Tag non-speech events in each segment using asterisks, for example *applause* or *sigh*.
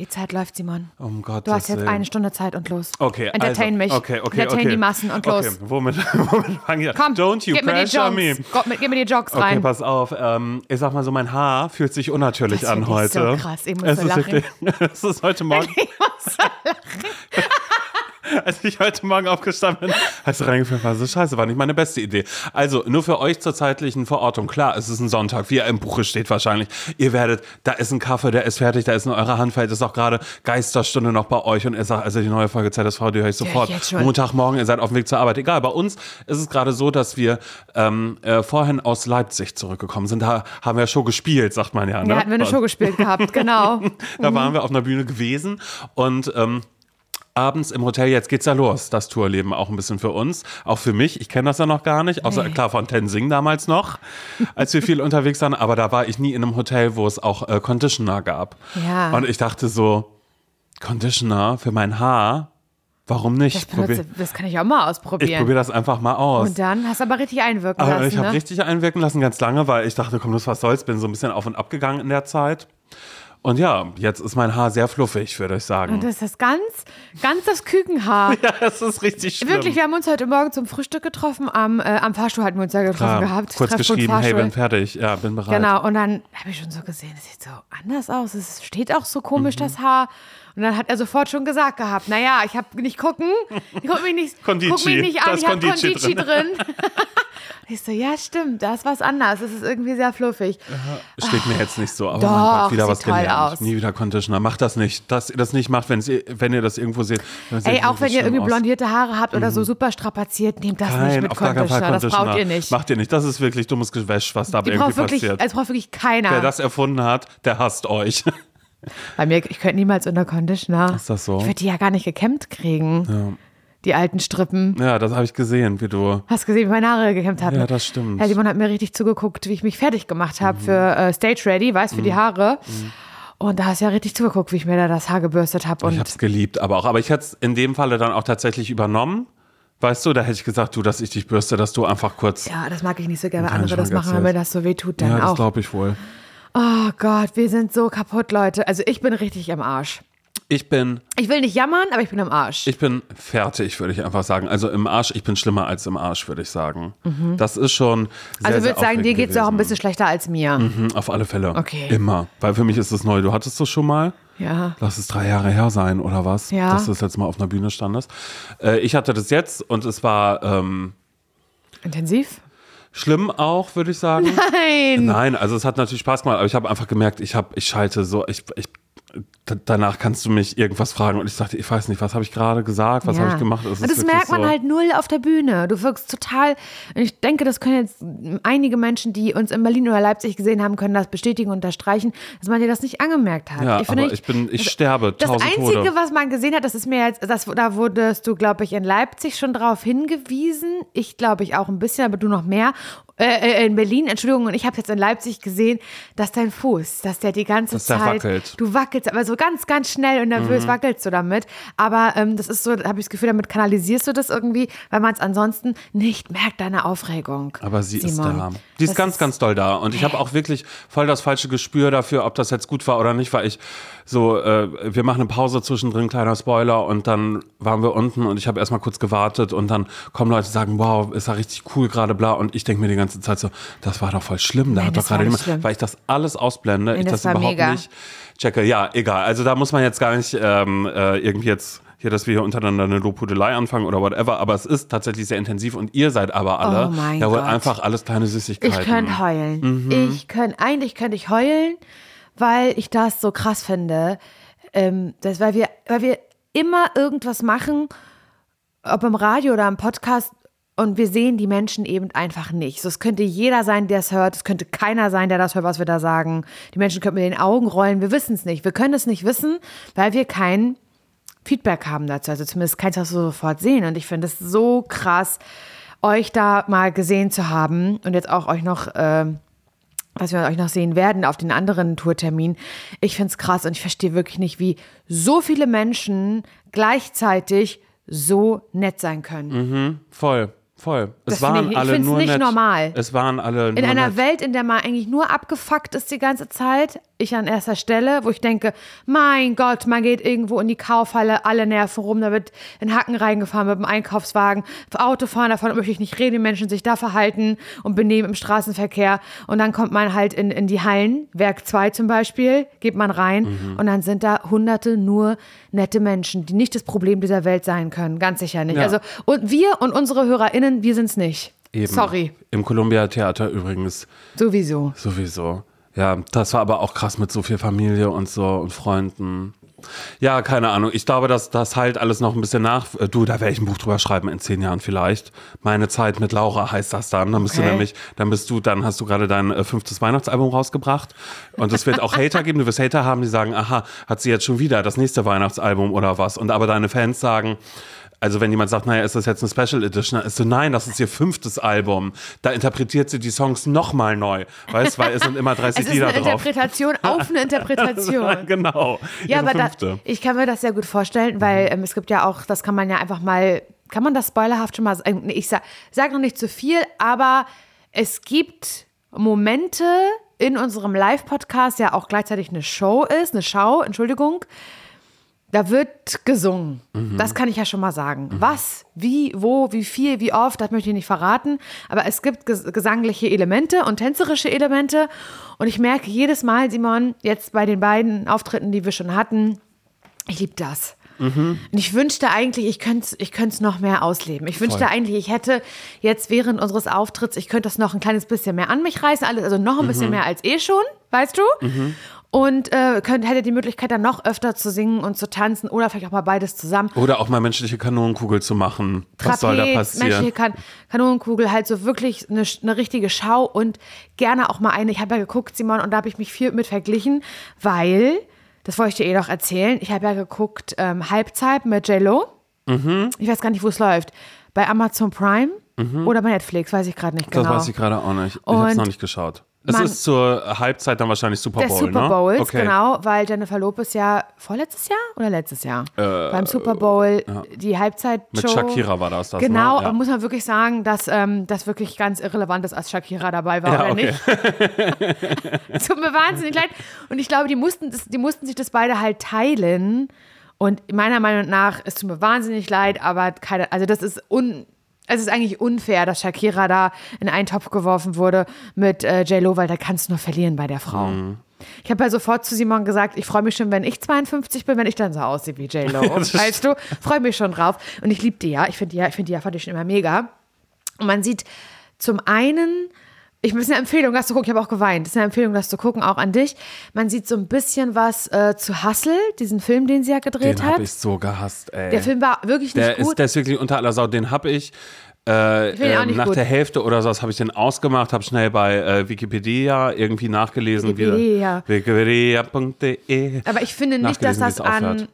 Die Zeit läuft, Simon. Um Gottes Du hast jetzt eine Stunde Zeit und los. Okay, Entertain also, mich. Okay, okay, Entertain okay. die Massen und okay, los. Womit, *laughs* womit fangen wir? Komm, Don't you gib mir die pressure Jogs. me. Gib mir die Jogs Okay, rein. pass auf. Ähm, ich sag mal so, mein Haar fühlt sich unnatürlich Das an find ich so heute. krass. Ich muss es so ist lachen. wirklich, *laughs* es ist heute *laughs* Morgen. *laughs* Als ich heute Morgen aufgestanden bin, hast du reingefallen, war so scheiße, war nicht meine beste Idee. Also, nur für euch zur zeitlichen Verortung. Klar, es ist ein Sonntag, wie er im Buche steht wahrscheinlich. Ihr werdet, da ist ein Kaffee, der ist fertig, da ist in eurer Handfeld, ist auch gerade Geisterstunde noch bei euch und ihr sagt, also die neue Folge ZSV, die höre ich sofort. schon. Montagmorgen, ihr seid auf dem Weg zur Arbeit. Egal, bei uns ist es gerade so, dass wir ähm, äh, vorhin aus Leipzig zurückgekommen sind. Da haben wir Show gespielt, sagt man ja. Ne? Da hatten wir eine Show gespielt gehabt, genau. *laughs* Da waren wir auf einer Bühne gewesen und ähm, abends im Hotel, jetzt geht's ja los, das Tourleben auch ein bisschen für uns, auch für mich. Ich kenne das ja noch gar nicht, außer Nee. klar von Tenzing damals noch, *laughs* als wir viel unterwegs waren, aber da war ich nie in einem Hotel, wo es auch äh, Conditioner gab. Ja. Und ich dachte so, Conditioner für mein Haar, warum nicht? Das, Ich benutze, das kann ich auch mal ich ausprobieren. probiere das einfach mal aus. und dann hast du aber richtig einwirken Aber lassen. ich habe ne? richtig einwirken lassen, ganz lange, weil ich dachte, komm, das was soll's, bin so ein bisschen auf und ab gegangen in der Zeit. Und ja, jetzt ist mein Haar sehr fluffig, würde ich sagen. Und das ist ganz, ganz das Kükenhaar. *laughs* ja, das ist richtig schlimm. Wirklich, wir haben uns heute Morgen zum Frühstück getroffen. Am, äh, am Fahrstuhl hatten wir uns ja getroffen Klar, gehabt. kurz geschrieben, hey, bin fertig, ja, bin bereit. Genau, und dann habe ich schon so gesehen, es sieht so anders aus. Es steht auch so komisch, Mhm. das Haar. Und dann hat er sofort schon gesagt gehabt, naja, ich habe nicht gucken, ich guck mich nicht, Kondici, guck mich nicht an, ich habe Kondici Kondici drin. drin. *laughs* ich so, ja stimmt, da ist was anders, es ist irgendwie sehr fluffig. Steht mir jetzt nicht so, aber Doch, mein Gott, wieder was gelernt. aus. Nie wieder Conditioner. Macht das nicht. Dass ihr das nicht macht, wenn's wenn ihr das irgendwo seht. Ey, auch wenn ihr irgendwie aus. Mhm. blondierte Haare habt oder so super strapaziert, nehmt das nicht Nein, mit auf gar keinen Fall Conditioner, das Conditioner. braucht ihr nicht. Macht ihr nicht. Das ist wirklich dummes Gewäsch, was da Die irgendwie braucht wirklich, passiert. es braucht wirklich keiner. Wer das erfunden hat, der hasst euch. *laughs* Bei mir, ich könnte niemals unter Conditioner. Ist das so? Ich würde die ja gar nicht gekämmt kriegen. Die alten Strippen. ja, das habe ich gesehen, wie du. Hast gesehen, wie meine Haare gekämmt hatten? Ja, das stimmt. Mhm. Herr Simon hat mir richtig zugeguckt, wie ich mich fertig gemacht habe für äh, Stage Ready, weiß, für die Haare. Und da hast du ja richtig zugeguckt, wie ich mir da das Haar gebürstet habe. Ich habe es geliebt, aber auch. Aber ich hätte es in dem Falle dann auch tatsächlich übernommen. Weißt du, da hätte ich gesagt, du, dass ich dich bürste, dass du einfach kurz. ja, das mag ich nicht so gerne, wenn andere das machen, wenn mir das so weh tut, dann Ja, das glaube ich wohl. Oh Gott, wir sind so kaputt, Leute. Also ich bin richtig am Arsch. Ich bin, Ich will nicht jammern, aber ich bin am Arsch. ich bin fertig, würde ich einfach sagen. Also im Arsch, ich bin schlimmer als im Arsch, würde ich sagen. Das ist schon. Sehr, also ich würde sagen, dir geht es auch ein bisschen schlechter als mir. Mhm, auf alle Fälle. Okay. Immer. Weil für mich ist es neu. Du hattest das schon mal? Ja. Lass es drei Jahre her sein, oder was? Ja. Dass du das letzte Mal auf einer Bühne standest. Äh, ich hatte das jetzt und es war ähm, Intensiv? Schlimm auch, würde ich sagen. Nein. Nein, also es hat natürlich Spaß gemacht, aber ich habe einfach gemerkt, ich habe, ich schalte so, ich, ich danach kannst du mich irgendwas fragen und ich sagte, ich weiß nicht, was habe ich gerade gesagt, was Ja. habe ich gemacht? Es das merkt man so, halt null auf der Bühne. Du wirkst total. und Ich denke, das können jetzt einige Menschen, die uns in Berlin oder Leipzig gesehen haben, können das bestätigen und unterstreichen, dass man dir das nicht angemerkt hat. Ja, ich finde aber ich bin, ich sterbe, das Einzige, Tode. was man gesehen hat, das ist mir jetzt, das, da wurdest du, glaube ich, in Leipzig schon drauf hingewiesen. Ich glaube ich auch ein bisschen, aber du noch mehr. Äh, äh, in Berlin, Entschuldigung, und ich habe jetzt in Leipzig gesehen, dass dein Fuß, dass der die ganze Dass Zeit, wackelt. du wackelst, aber so ganz, ganz schnell und Mhm. nervös wackelst du damit. Aber ähm, das ist so, habe ich das Gefühl, damit kanalisierst du das irgendwie, weil man es ansonsten nicht merkt, deine Aufregung. Aber sie ist Simon. da. Die ist Das ganz, ganz doll da. Und ich habe auch wirklich voll das falsche Gespür dafür, ob das jetzt gut war oder nicht, weil ich so, äh, wir machen eine Pause zwischendrin, kleiner Spoiler, und dann waren wir unten und ich habe erstmal kurz gewartet und dann kommen Leute und sagen, wow, ist ja richtig cool gerade, bla. Und ich denke mir die ganze Zeit so, das war doch voll schlimm. Da Nein, hat doch gerade schlimm. weil ich das alles ausblende, ich das das überhaupt mega. nicht checke. Ja, egal. Also da muss man jetzt gar nicht ähm, äh, irgendwie jetzt hier, dass wir hier untereinander eine Lobhudelei anfangen oder whatever, aber es ist tatsächlich sehr intensiv und ihr seid aber alle Oh ja wohl Gott. einfach alles kleine Süßigkeiten. Ich könnte heulen. Mhm. Ich könnte, eigentlich könnte ich heulen, weil ich das so krass finde. Ähm, das, weil wir, weil wir immer irgendwas machen, ob im Radio oder im Podcast, und wir sehen die Menschen eben einfach nicht. So, es könnte jeder sein, der es hört. Es könnte keiner sein, der das hört, was wir da sagen. Die Menschen könnten mit den Augen rollen. Wir wissen es nicht. Wir können es nicht wissen, weil wir kein Feedback haben dazu. Also zumindest keins, was wir sofort sehen. Und ich finde es so krass, euch da mal gesehen zu haben und jetzt auch euch noch, ähm, was wir euch noch sehen werden auf den anderen Tourtermin. Ich finde es krass und ich verstehe wirklich nicht, wie so viele Menschen gleichzeitig so nett sein können. Voll. Voll. Es Das waren finde ich- ich alle find's nur nicht nett. normal. Es waren alle In einer nett. Welt, in der man eigentlich nur abgefuckt ist die ganze Zeit, ich an erster Stelle, wo ich denke, mein Gott, man geht irgendwo in die Kaufhalle, alle nerven rum, da wird in Hacken reingefahren mit dem Einkaufswagen, Autofahren, davon möchte ich nicht reden, die Menschen sich da verhalten und benehmen im Straßenverkehr und dann kommt man halt in, in die Hallen, Werk 2 zum Beispiel, geht man rein Mhm. und dann sind da hunderte nur nette Menschen, die nicht das Problem dieser Welt sein können, ganz sicher nicht. Ja. Also und wir und unsere HörerInnen, wir sind's nicht. Eben. Sorry, Im Columbia Theater übrigens sowieso. sowieso. Ja, das war aber auch krass mit so viel Familie und so und Freunden. Ja, keine Ahnung. Ich glaube, dass das halt alles noch ein bisschen nach. äh, Du, da werde ich ein Buch drüber schreiben in zehn Jahren vielleicht. Meine Zeit mit Laura heißt das dann. Dann bist du Okay. nämlich, dann bist du, dann hast du gerade dein äh, fünftes Weihnachtsalbum rausgebracht. Und es wird auch *laughs* Hater geben. Du wirst Hater haben, die sagen, aha, hat sie jetzt schon wieder das nächste Weihnachtsalbum oder was? Und aber deine Fans sagen, also wenn jemand sagt, naja, ist das jetzt eine Special Edition? Dann ist so, nein, das ist ihr fünftes Album. Da interpretiert sie die Songs nochmal neu. Weißt, weil es sind immer *laughs* 30 Es ist Lieder eine drauf. Interpretation auf eine Interpretation. *laughs* genau. Ja, aber da, fünfte. Mhm. ich kann mir das sehr gut vorstellen, weil ähm, es gibt ja auch, das kann man ja einfach mal, kann man das spoilerhaft schon mal sagen? Nee, Ich sage sag noch nicht zu viel, aber es gibt Momente in unserem Live-Podcast, ja auch gleichzeitig eine Show ist, eine Schau, Entschuldigung, da wird gesungen. Mhm. Das kann ich ja schon mal sagen. Was, wie, wo, wie viel, wie oft, das möchte ich nicht verraten. Aber es gibt ges gesangliche Elemente und tänzerische Elemente. Und ich merke jedes Mal, Simon, jetzt bei den beiden Auftritten, die wir schon hatten, ich liebe das. Mhm. Und ich wünschte eigentlich, ich könnte es ich noch mehr ausleben. Ich wünschte Voll. eigentlich, ich hätte jetzt während unseres Auftritts, ich könnte das noch ein kleines bisschen mehr an mich reißen, also noch ein bisschen Mhm. mehr als eh schon, weißt du? Und äh, könnt, hätte die Möglichkeit, dann noch öfter zu singen und zu tanzen oder vielleicht auch mal beides zusammen. Oder auch mal menschliche Kanonenkugel zu machen. Was soll da passieren? menschliche kan Kanonenkugel, halt so wirklich eine, eine richtige Schau und gerne auch mal eine. Ich habe ja geguckt, Simon, und da habe ich mich viel mit verglichen, weil, das wollte ich dir eh noch erzählen, ich habe ja geguckt ähm, Halbzeit mit J-Lo. Mhm. Ich weiß gar nicht, wo es läuft. Bei Amazon Prime oder bei Netflix, weiß ich gerade nicht genau. Das weiß ich gerade auch nicht. Ich habe es noch nicht geschaut. Es man- ist zur Halbzeit dann wahrscheinlich Super Der Bowl, Super ne? Bowls, okay. genau, weil Jennifer Lopez ja vorletztes Jahr oder letztes Jahr Äh, beim Super Bowl die Halbzeitshow. Mit Shakira war das, das Genau, ne? Ja. muss man wirklich sagen, dass ähm, das wirklich ganz irrelevant ist, als Shakira dabei war Ja, oder okay. nicht. *laughs* Tut mir wahnsinnig leid. Und ich glaube, die mussten, das, die mussten sich das beide halt teilen. Und meiner Meinung nach, es tut mir wahnsinnig leid, aber keine, also das ist un, es ist eigentlich unfair, dass Shakira da in einen Topf geworfen wurde mit äh, J-Lo, weil da kannst du nur verlieren bei der Frau. Mhm. Ich habe ja sofort zu Simon gesagt, ich freue mich schon, wenn ich 52 bin, wenn ich dann so aussehe wie J-Lo. *laughs* weißt du, freue mich schon drauf. Und ich liebe die ja. Ich finde die ja, ich finde die ja, fand ich schon immer mega. Und man sieht zum einen, ich das ist eine Empfehlung, das zu gucken, ich habe auch geweint, das ist eine Empfehlung, das zu gucken, auch an dich. Man sieht so ein bisschen was äh, zu Hustle, diesen Film, den sie ja gedreht Den hat. habe ich so gehasst, ey. Der Film war wirklich nicht der gut. ist, der ist wirklich unter aller Sau. Den habe ich. Äh, äh, nach gut. der Hälfte oder so habe ich den ausgemacht, habe schnell bei äh, Wikipedia irgendwie nachgelesen. Wikipedia. Wikipedia.de. Aber ich finde nicht, dass das an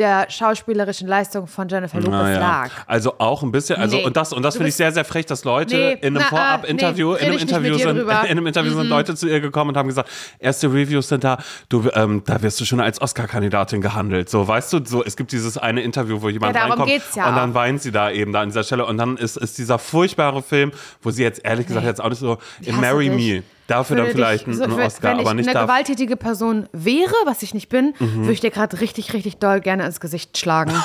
der schauspielerischen Leistung von Jennifer Lopez Naja. lag. Also auch ein bisschen, also Nee. und das und das finde ich sehr sehr frech, dass Leute Nee, in einem Vorab-Interview, äh, nee, *laughs* in einem Interview sind, in einem Interview sind Leute zu ihr gekommen und haben gesagt, erste Reviews sind da, du, ähm, da wirst du schon als Oscar-Kandidatin gehandelt. So, weißt du, so es gibt dieses eine Interview, wo jemand Ja, reinkommt ja und dann weint sie da eben da an dieser Stelle und dann ist, ist dieser furchtbare Film, wo sie jetzt ehrlich gesagt jetzt auch nicht so in Marry dich. Me dafür dann vielleicht dich- einen, so, Oscar, wenn ich aber nicht eine dafür. gewalttätige Person wäre, was ich nicht bin, Mhm. würde ich dir gerade richtig, richtig doll gerne ins Gesicht schlagen. *laughs*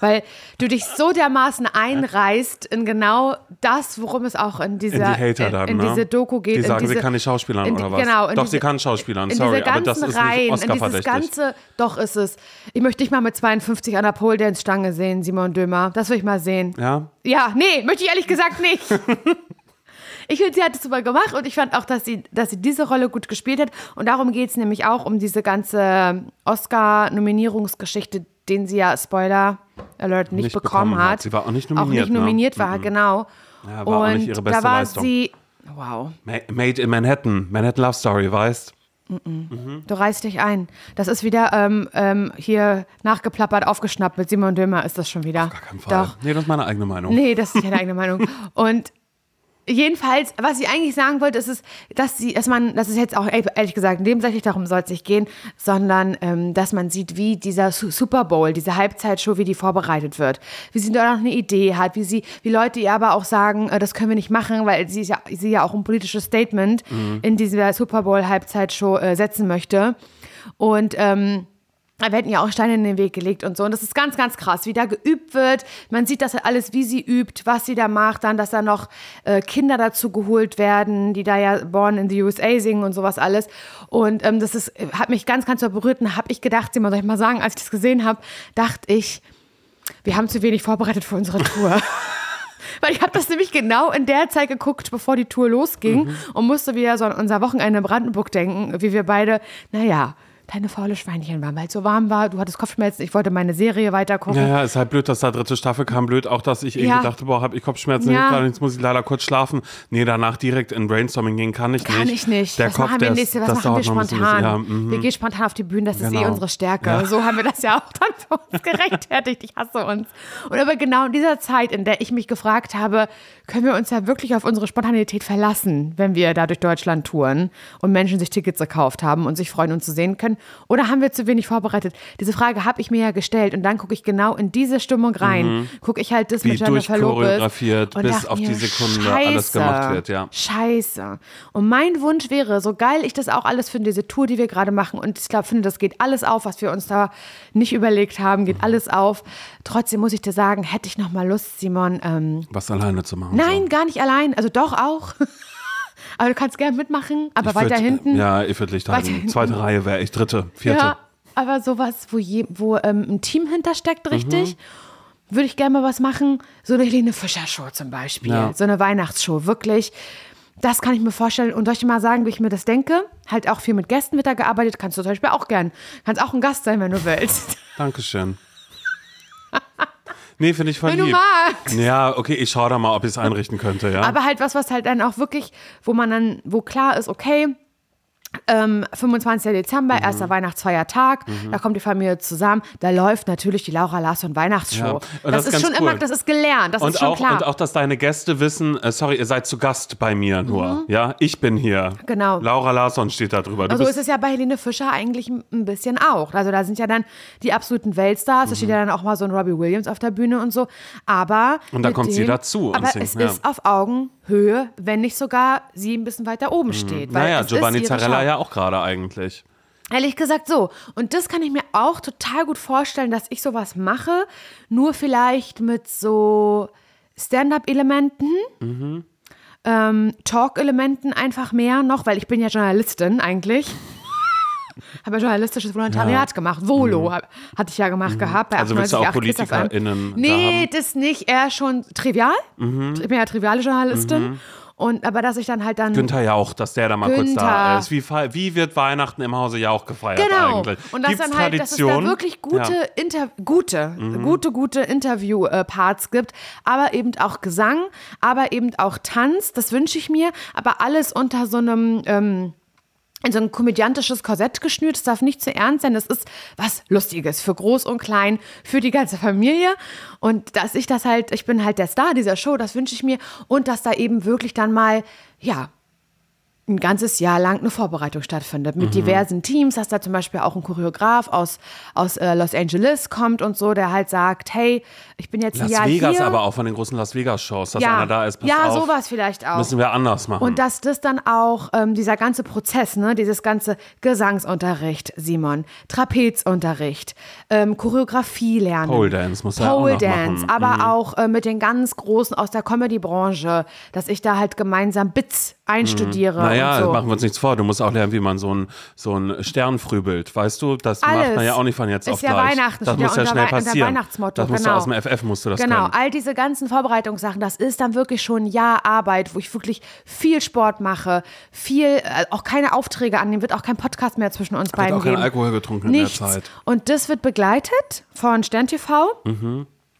Weil du dich so dermaßen einreißt in genau das, worum es auch in dieser In die Hater dann, in, in ne? diese Doku geht. Die sagen, in sie diese, kann nicht schauspielern in die- oder was? Genau. in Doch, diese, sie kann schauspielern, in sorry, diese aber das ist nicht Reihen, in dieses Oscar-verdächtig. ganze, doch ist es. Ich möchte dich mal mit 52 an der Pole Dance Stange sehen, Simon Dömer. Das will ich mal sehen. Ja, Ja, nee, möchte ich ehrlich gesagt nicht. *laughs* Ich finde, sie hat es super gemacht und ich fand auch, dass sie, dass sie diese Rolle gut gespielt hat. Und darum geht es nämlich auch um diese ganze Oscar-Nominierungsgeschichte, den sie ja, Spoiler Alert, nicht, Nicht bekommen, bekommen hat. hat. Sie war auch nicht Auch nominiert, nicht ne? nominiert war, genau. Ja, war auch und nicht ihre beste da war Leistung. sie, wow, Ma- Made in Manhattan, Manhattan Love Story, weißt? du reißt dich ein. Das ist wieder ähm, ähm, hier nachgeplappert, aufgeschnappt mit Simon Dömer ist das schon wieder. Gar kein Fall. Doch. Nee, das ist meine eigene Meinung. Nee, das ist nicht deine eigene Meinung. *laughs* Und jedenfalls, was ich eigentlich sagen wollte, ist, es, dass sie, dass man, das ist jetzt auch ehrlich gesagt nebensächlich, darum soll es nicht gehen, sondern ähm, dass man sieht, wie dieser Su- Super Bowl, diese Halbzeitshow, wie die vorbereitet wird, wie sie da noch eine Idee hat, wie sie, wie Leute ihr aber auch sagen, äh, das können wir nicht machen, weil sie ja, sie ja auch ein politisches Statement in dieser Super Bowl Halbzeitshow äh, setzen möchte. Und ähm, da werden ja auch Steine in den Weg gelegt und so. Und das ist ganz, ganz krass, wie da geübt wird. Man sieht das halt alles, wie sie übt, was sie da macht. Dann, dass da noch äh, Kinder dazu geholt werden, die da ja Born in the USA singen und sowas alles. Und ähm, das ist, hat mich ganz, ganz so berührt. Und habe ich gedacht, Simon, soll ich mal sagen, als ich das gesehen habe, dachte ich, wir haben zu wenig vorbereitet für unsere Tour. *laughs* Weil ich habe das nämlich genau in der Zeit geguckt, bevor die Tour losging und musste wieder so an unser Wochenende in Brandenburg denken, wie wir beide, naja, kleine faule Schweinchen waren, weil es so warm war. Du hattest Kopfschmerzen, ich wollte meine Serie weitergucken. Ja, ja, ist halt blöd, dass da dritte Staffel kam. Blöd auch, dass ich irgendwie Ja. dachte, boah, hab ich Kopfschmerzen. Ja. Jetzt muss ich leider kurz schlafen. Nee, danach direkt in Brainstorming gehen kann ich Kann nicht. ich nicht. Der was Kopf, machen wir nächste, was das machen wir spontan? Ja, mhm. wir gehen spontan auf die Bühne, das ist eh Genau. unsere Stärke. Ja. So haben wir das ja auch dann für uns *laughs* gerechtfertigt. Ich hasse uns. Und aber genau in dieser Zeit, in der ich mich gefragt habe, können wir uns ja wirklich auf unsere Spontanität verlassen, wenn wir da durch Deutschland touren und Menschen sich Tickets gekauft haben und sich freuen, uns zu sehen können? Oder haben wir zu wenig vorbereitet? Diese Frage habe ich mir ja gestellt und dann gucke ich genau in diese Stimmung rein. Gucke ich halt das Mhm. Wie mit Jennifer Lopez. und bis auf mir, die Sekunde alles gemacht wird, ja. Scheiße. Und mein Wunsch wäre, so geil ich das auch alles finde, diese Tour, die wir gerade machen, und ich glaube, finde, das geht alles auf, was wir uns da nicht überlegt haben, geht alles auf. Trotzdem muss ich dir sagen, hätte ich noch mal Lust, Simon. Ähm, Was alleine zu machen. nein, so. gar nicht allein. Also doch auch. *laughs* aber du kannst gerne mitmachen, aber Ich weiter würd- hinten. Ja, ich würde Licht halten. hinten. Zweite Reihe wäre ich, dritte, vierte. Ja, aber sowas, wo, je, wo ähm, ein Team hintersteckt, richtig, Mhm. würde ich gerne mal was machen. So eine Helene Fischer-Show zum Beispiel. Ja. So eine Weihnachtsshow, wirklich. Das kann ich mir vorstellen. Und soll ich dir mal sagen, wie ich mir das denke? Halt auch viel mit Gästen wird da gearbeitet. Kannst du zum Beispiel auch gern. Kannst auch ein Gast sein, wenn du willst. Dankeschön. *laughs* Nee, finde ich voll Wenn du lieb. magst. Ja, okay, ich schaue da mal, ob ich es einrichten könnte, ja. Aber halt was, was halt dann auch wirklich, wo man dann, wo klar ist, okay, ähm, 25. Dezember, Mhm. erster Weihnachtsfeiertag, da kommt die Familie zusammen, da läuft natürlich die Laura Larsson Weihnachtsshow. Ja, das, das ist ist schon cool. immer, das ist gelernt, das ist und schon auch, klar. und auch, dass deine Gäste wissen, äh, sorry, ihr seid zu Gast bei mir nur. Ja, ich bin hier. Mhm. Genau. Laura Larsson steht da drüber. Du Also ist es ja bei Helene Fischer eigentlich ein bisschen auch. Also da sind ja dann die absoluten Weltstars, da steht ja dann auch mal so ein Robbie Williams auf der Bühne und so. Aber Und da kommt sie dem- dazu und Aber singt, es ja. ist auf Augenhöhe, wenn nicht sogar sie ein bisschen weiter oben steht. weil Mhm. naja, Giovanni Zarella ja auch gerade eigentlich. Ehrlich gesagt so. Und das kann ich mir auch total gut vorstellen, dass ich sowas mache, nur vielleicht mit so Stand-up-Elementen, Mhm. ähm, Talk-Elementen einfach mehr noch, weil ich bin ja Journalistin eigentlich. Habe ja journalistisches Volontariat gemacht. Volo hab, hatte ich ja gemacht gehabt. Bei Also willst du auch 98,8 Kiss FM. PolitikerInnen da Nee, haben? das nicht. Eher schon trivial. Mhm. Ich bin ja triviale Journalistin. Und, aber dass ich dann halt dann Günther Jauch, dass der da mal kurz da Günther. ist. Wie, wie wird Weihnachten im Hause Jauch gefeiert Genau. eigentlich? Und das Gibt's dann halt, dass es da wirklich gute, Ja. Mhm. Inter gute, gute, gute Interview-Parts gibt, aber eben auch Gesang, aber eben auch Tanz, das wünsche ich mir, aber alles unter so einem, ähm, in so ein komödiantisches Korsett geschnürt. Es darf nicht zu ernst sein. Das ist was Lustiges für groß und klein, für die ganze Familie. Und dass ich das halt, ich bin halt der Star dieser Show, das wünsche ich mir. Und dass da eben wirklich dann mal, ja, ein ganzes Jahr lang eine Vorbereitung stattfindet Mhm. mit diversen Teams, dass da zum Beispiel auch ein Choreograf aus, aus äh, Los Angeles kommt und so, der halt sagt, hey, ich bin jetzt ein Las Jahr Vegas hier. aber auch von den großen Las Vegas Shows, dass ja, einer da ist. Ja, auf, sowas vielleicht auch. Müssen wir anders machen. Und dass das dann auch, ähm, dieser ganze Prozess, ne, dieses ganze Gesangsunterricht, Simon, Trapezunterricht, ähm, Choreografie lernen. Pole Dance muss er auch Pole noch Dance, machen. aber Mhm. auch äh, mit den ganz Großen aus der Comedy-Branche, dass ich da halt gemeinsam Bits einstudiere naja, und so. machen wir uns nichts vor. Du musst auch lernen, wie man so ein, so ein Stern frübelt. Weißt du, das macht man Alles. ja auch nicht von jetzt auf ja gleich. Weihnachten, das muss ja unter schnell Wei- passieren. Weihnachtsmotto, Das musst genau. du aus dem FF musst du das Genau, können. all diese ganzen Vorbereitungssachen, das ist dann wirklich schon ein Jahr Arbeit, wo ich wirklich viel Sport mache, viel, äh, auch keine Aufträge annehmen, wird auch kein Podcast mehr zwischen uns Wird beiden auch kein geben. Alkohol getrunken Nichts. in der Zeit. Und das wird begleitet von Stern TV.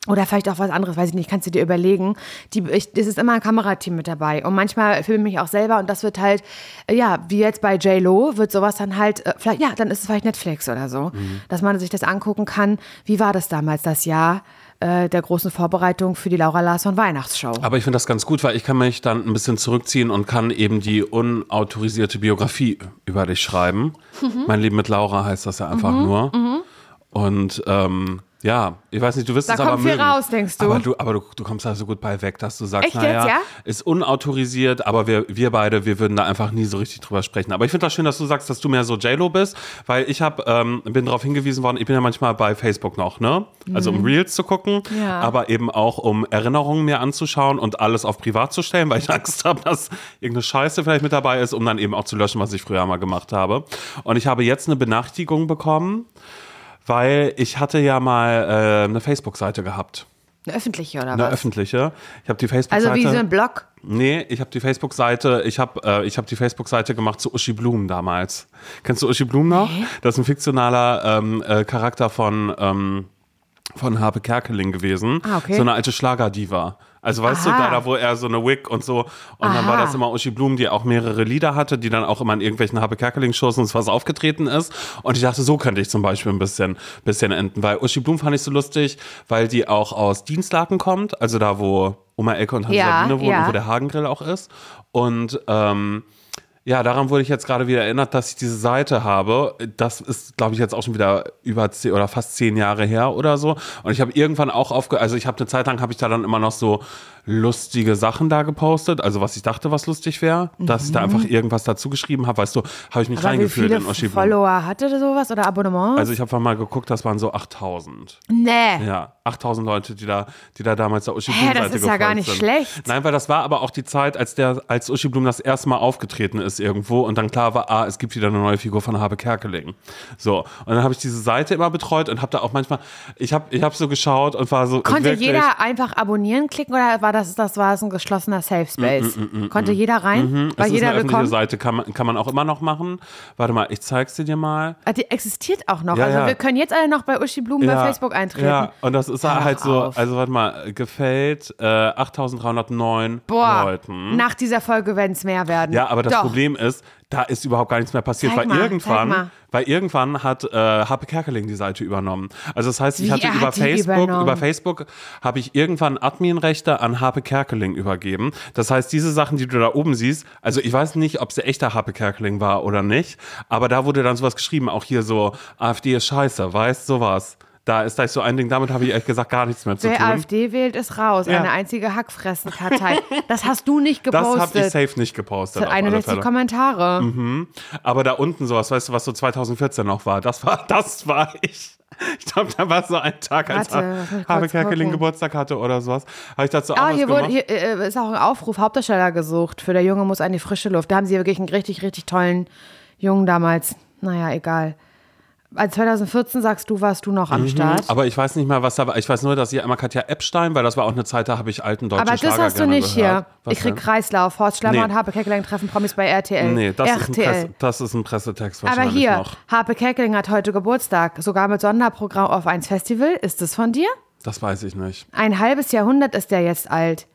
Oder vielleicht auch was anderes, weiß ich nicht, kannst du dir überlegen. Die, ich, es ist immer ein Kamerateam mit dabei. Und manchmal filme ich auch selber und das wird halt, äh, ja, wie jetzt bei J-Lo, wird sowas dann halt, äh, vielleicht, ja, dann ist es vielleicht Netflix oder so. Mhm. Dass man sich das angucken kann. Wie war das damals, das Jahr äh, der großen Vorbereitung für die Laura Larsson Weihnachtsshow? Aber ich finde das ganz gut, weil ich kann mich dann ein bisschen zurückziehen und kann eben die unautorisierte Biografie über dich schreiben. Mhm. Mein Leben mit Laura heißt das ja einfach nur. Und ähm, ja, ich weiß nicht, du wirst Da es aber kommt viel mögen. raus, denkst du? Aber du, aber du, du kommst da so gut bei weg, dass du sagst, naja, ja? ist unautorisiert, aber wir, wir beide, wir würden da einfach nie so richtig drüber sprechen. Aber ich finde das schön, dass du sagst, dass du mehr so J-Lo bist, weil ich hab, ähm, bin darauf hingewiesen worden, ich bin ja manchmal bei Facebook noch, ne? Also um Reels zu gucken, Mhm. Ja. aber eben auch um Erinnerungen mir anzuschauen und alles auf privat zu stellen, weil ich *laughs* Angst habe, dass irgendeine Scheiße vielleicht mit dabei ist, um dann eben auch zu löschen, was ich früher mal gemacht habe. Und ich habe jetzt eine Benachrichtigung bekommen, weil ich hatte ja mal äh, eine Facebook-Seite gehabt. Eine öffentliche oder Eine was? öffentliche. Ich habe die Facebook-Seite. Also wie so ein Blog? Nee, ich habe die Facebook-Seite, ich habe äh, ich hab die Facebook-Seite gemacht zu Uschi Blum damals. Kennst du Uschi Blum noch? Das ist ein fiktionaler ähm, äh, Charakter von, ähm, von Harpe Kerkeling gewesen. Ah, okay. So eine alte Schlagerdiva. Also weißt du, Aha. da, da wo er so eine Wig und so. Und dann war Aha. das immer Uschi Blum, die auch mehrere Lieder hatte, die dann auch immer in irgendwelchen Harpe Kerkeling-Shows und was aufgetreten ist. Und ich dachte, so könnte ich zum Beispiel ein bisschen, bisschen enden. Weil Uschi Blum fand ich so lustig, weil die auch aus Dienstlaken kommt. Also da, wo Oma Elke und Hans Ja, Sabine wohnen ja. und wo der Hagengrill auch ist. Und ähm, ja, daran wurde ich jetzt gerade wieder erinnert, dass ich diese Seite habe. Das ist, glaube ich, jetzt auch schon wieder über zehn oder fast zehn Jahre her oder so. Und ich habe irgendwann auch aufge... Also ich habe eine Zeit lang, habe ich da dann immer noch so lustige Sachen da gepostet. Also was ich dachte, was lustig wäre. Dass ich da einfach irgendwas dazu geschrieben habe. Weißt du, habe ich mich Mhm. Aber wie reingefühlt viele in. Follower hatte sowas oder Abonnements? Also ich habe mal geguckt, das waren so 8000. nee. Ja, 8000 Leute, die da, die da damals der Uschi Blum das Seite ist ja gar nicht sind. schlecht. Nein, weil das war aber auch die Zeit, als der, als Uschi Blum das erste Mal aufgetreten ist irgendwo und dann klar war, ah, es gibt wieder eine neue Figur von Habe Kerkeling. So, und dann habe ich diese Seite immer betreut und habe da auch manchmal, ich habe, ich habe so geschaut und war so Konnte wirklich, jeder einfach abonnieren klicken oder war das, das war es ein geschlossener Safe Space? Konnte jeder rein? Mm, Es War ist jeder eine öffentliche willkommen? Seite, kann man, kann man auch immer noch machen. Warte mal, ich zeig's dir mal. Ah, Die existiert auch noch. Ja, also ja. wir können jetzt alle noch bei Uschi Blum bei Facebook eintreten. Ja, und das ist Hör halt so, auf. also warte mal, gefällt äh, 8309 Boah, Leuten. nach dieser Folge werden es mehr werden. Ja, aber das Doch. Problem ist, da ist überhaupt gar nichts mehr passiert, Zeig weil mal, irgendwann, weil irgendwann hat äh, Happe Kerkeling die Seite übernommen. Also das heißt, ich Wie, hatte er über Facebook, über Facebook habe ich irgendwann Adminrechte an Happe Kerkeling übergeben. Das heißt, diese Sachen, die du da oben siehst, also ich weiß nicht, ob es der echte Happe Kerkeling war oder nicht, aber da wurde dann sowas geschrieben, auch hier so AfD ist scheiße, weißt sowas. Da ist gleich so ein Ding, damit habe ich ehrlich gesagt gar nichts mehr zu Wer tun. AfD wählt, ist raus. Ja. Eine einzige Hackfressenkartei. das hast du nicht das habe ich gepostet. safe nicht gepostet. auf alle 61 Fälle. Mhm. Kommentare. Aber da unten sowas, weißt du, was so 2014 noch war? Das war, das war ich. Ich glaube, da war so ein Tag, als Warte, Habe Kerkeling. Geburtstag hatte oder sowas. Habe ich dazu auch Ah, was hier, wurde, hier äh, ist auch ein Aufruf, Hauptdarsteller gesucht für der Junge muss an die frische Luft. Da haben sie wirklich einen richtig, richtig tollen Jungen damals. Naja, egal. Als 2014 sagst du, warst du noch am Start. Mhm. Aber ich weiß nicht mal, was da war. Ich weiß nur, dass ich einmal Katja Epstein, weil das war auch eine Zeit, da habe ich alten deutschen Aber das Schlager hast du nicht gehört. hier. Was ich krieg denn? Kreislauf. Horst Schlemmer Nee. und Harpe Kerkeling treffen Promis bei RTL. Nee, das ist, ein RTL. Presse, das ist ein Pressetext Aber wahrscheinlich hier, noch. Harpe Kerkeling hat heute Geburtstag. Sogar mit Sonderprogramm auf 1 Festival. Ist es von dir? Das weiß ich nicht. Ein halbes Jahrhundert ist der jetzt alt.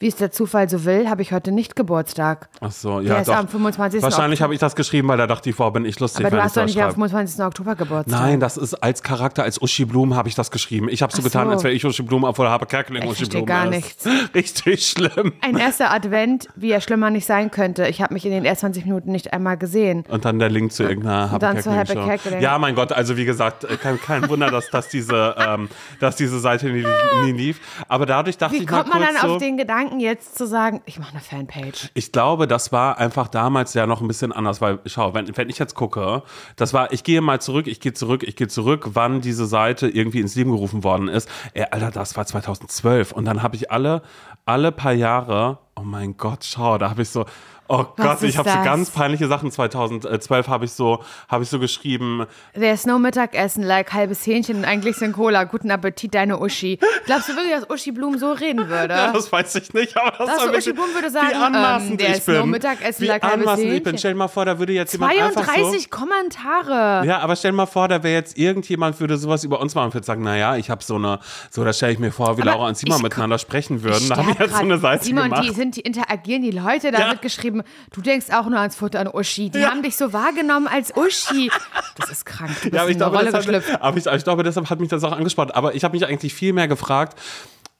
Wie es der Zufall so will, habe ich heute nicht Geburtstag. Ach so, ja, Der ist doch. am 25. Wahrscheinlich habe ich das geschrieben, weil da dachte ich, boah, bin ich lustig, Aber du hast doch nicht am schreibe. 25. Oktober Geburtstag. Nein, das ist als Charakter, als Uschi Blum habe ich das geschrieben. Ich habe so Ach getan, so. als wäre ich Uschi Blum, obwohl Habe Kerkeling Ich Uschi Blum gar ist. nichts. *laughs* Richtig schlimm. Ein erster Advent, wie er schlimmer nicht sein könnte. Ich habe mich in den ersten 20 Minuten nicht einmal gesehen. Und dann der Link zu irgendeiner Happy dann zu Happy Show. Kerkeling. Ja, mein Gott, also wie gesagt, äh, kein, kein Wunder, dass, dass, diese, ähm, dass diese Seite nie, nie lief. Aber dadurch dachte Wie ich mal kommt man kurz dann so, auf den Gedanken, jetzt zu sagen, ich mache eine Fanpage? ich glaube, das war einfach damals ja noch ein bisschen anders, weil, schau, wenn, wenn ich jetzt gucke, das war, ich gehe mal zurück, ich gehe zurück, ich gehe zurück, wann diese Seite irgendwie ins Leben gerufen worden ist. Ey, Alter, das war 2012. Und dann habe ich alle, alle paar Jahre, oh mein Gott, schau, da habe ich so, Oh Gott, ich habe so ganz peinliche Sachen. 2012 habe ich so, habe ich so geschrieben. There's no Mittagessen, like halbes Hähnchen und eigentlich sind Cola. Guten Appetit, deine Uschi. Glaubst du wirklich, dass Uschi Blum so reden würde? Ja, *laughs* das weiß ich nicht, aber das war wirklich, Uschi Blum würde sagen, wie anmaßend ähm, der ich bin. Mittagessen, wie like halbes anmaßend ich bin. Hähnchen. Stell dir mal vor, da würde jetzt jemand einfach so... 32 Kommentare. Ja, aber stell dir mal vor, da wäre jetzt irgendjemand, würde sowas über uns machen und würde sagen, naja, ich habe so eine, so, da stelle ich mir vor, wie Aber Laura und Simon miteinander sprechen würden. Da habe ich sterb jetzt so eine Seite Simon, gemacht. die sind, die interagieren die Leute, da Ja. wird geschrieben, du denkst auch nur ans Foto an Uschi. Die haben dich so wahrgenommen als Uschi. Das ist krank. Du bist Ja, aber ich, glaube, Rolle deshalb, geschlüpft. aber ich, ich glaube, deshalb hat mich das auch angesprochen. Aber ich habe mich eigentlich viel mehr gefragt,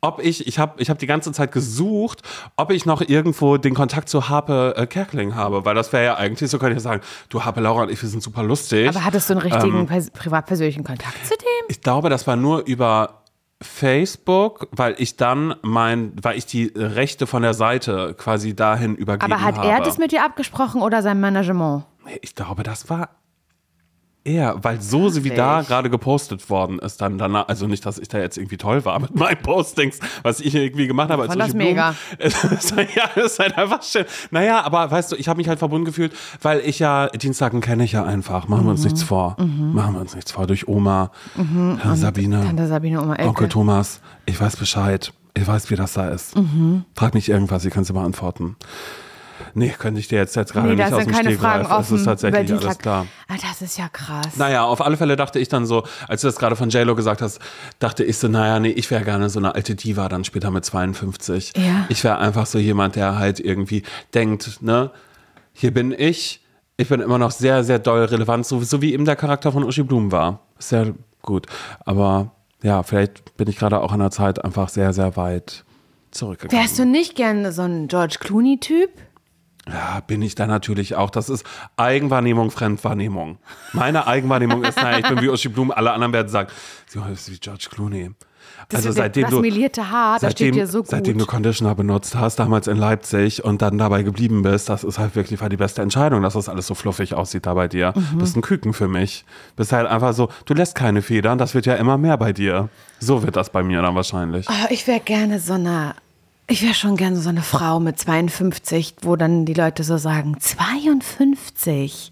ob ich, ich habe ich hab die ganze Zeit gesucht, ob ich noch irgendwo den Kontakt zu Harpe äh, Kerkeling habe, weil das wäre ja eigentlich, so könnte ich sagen, du Harpe, Laura und ich, wir sind super lustig. Aber hattest du einen richtigen Ähm. pers privat-persönlichen Kontakt zu dem? ich glaube, das war nur über Facebook, weil ich dann mein, weil ich die Rechte von der Seite quasi dahin übergeben Aber hat habe. er das mit dir abgesprochen oder sein Management? Ich glaube, das war er, weil so wie da gerade gepostet worden ist, dann danach, also nicht, dass ich da jetzt irgendwie toll war mit meinen Postings, was ich irgendwie gemacht habe. als fand das Uschi Blum. mega. *laughs* Ist, ja, es ist halt einfach schön. Naja, aber weißt du, ich habe mich halt verbunden gefühlt, weil ich ja, Dienstagen kenne ich ja einfach. Machen wir uns nichts vor. Machen wir uns nichts vor. Durch Oma, Herr Sabine, Tante Sabine Oma Elke. Onkel Thomas, ich weiß Bescheid. Ich weiß, wie das da ist. Mhm. Frag mich irgendwas, ich kann es beantworten. Nee, könnte ich dir jetzt, jetzt gerade Nee, nicht aus dem keine Stegreif. Fragen offen. Es ist tatsächlich alles klar. Ah, das ist ja krass. Naja, auf alle Fälle dachte ich dann so, als du das gerade von JLo gesagt hast, dachte ich so, naja, nee, ich wäre gerne so eine alte Diva dann später mit 52. Ja. Ich wäre einfach so jemand, der halt irgendwie denkt, ne, hier bin ich, ich bin immer noch sehr, sehr doll relevant, so, so wie eben der Charakter von Uschi Blum war. Sehr gut. Aber ja, vielleicht bin ich gerade auch in der Zeit einfach sehr, sehr weit zurückgegangen. Wärst du nicht gerne so ein George Clooney-Typ? Ja, bin ich da natürlich auch. Das ist Eigenwahrnehmung, Fremdwahrnehmung. Meine Eigenwahrnehmung ist, naja, ich bin wie Uschi Blum, alle anderen werden sagen, sie ist wie George Clooney. Das, also seitdem das du, Haar, das steht seitdem, dir so gut. seitdem du Conditioner benutzt hast, damals in Leipzig und dann dabei geblieben bist, das ist halt wirklich war die beste Entscheidung, dass das alles so fluffig aussieht da bei dir. Mhm. Bist ein Küken für mich. Bist halt einfach so, du lässt keine Federn, das wird ja immer mehr bei dir. So wird das bei mir dann wahrscheinlich. Oh, ich wäre gerne so eine, ich wäre schon gerne so eine Frau mit 52, wo dann die Leute so sagen, 52?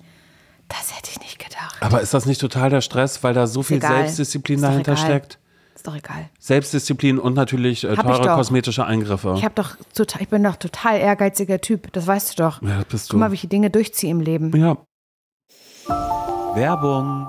Das hätte ich nicht gedacht. Aber ist das nicht total der Stress, weil da so viel egal. Selbstdisziplin dahinter egal. steckt? Ist doch egal. Selbstdisziplin und natürlich äh, teure kosmetische Eingriffe. Ich, doch total, ich bin doch total ehrgeiziger Typ, das weißt du doch. ja, das bist du. Guck mal, wie ich die Dinge durchziehe im Leben. ja. Werbung.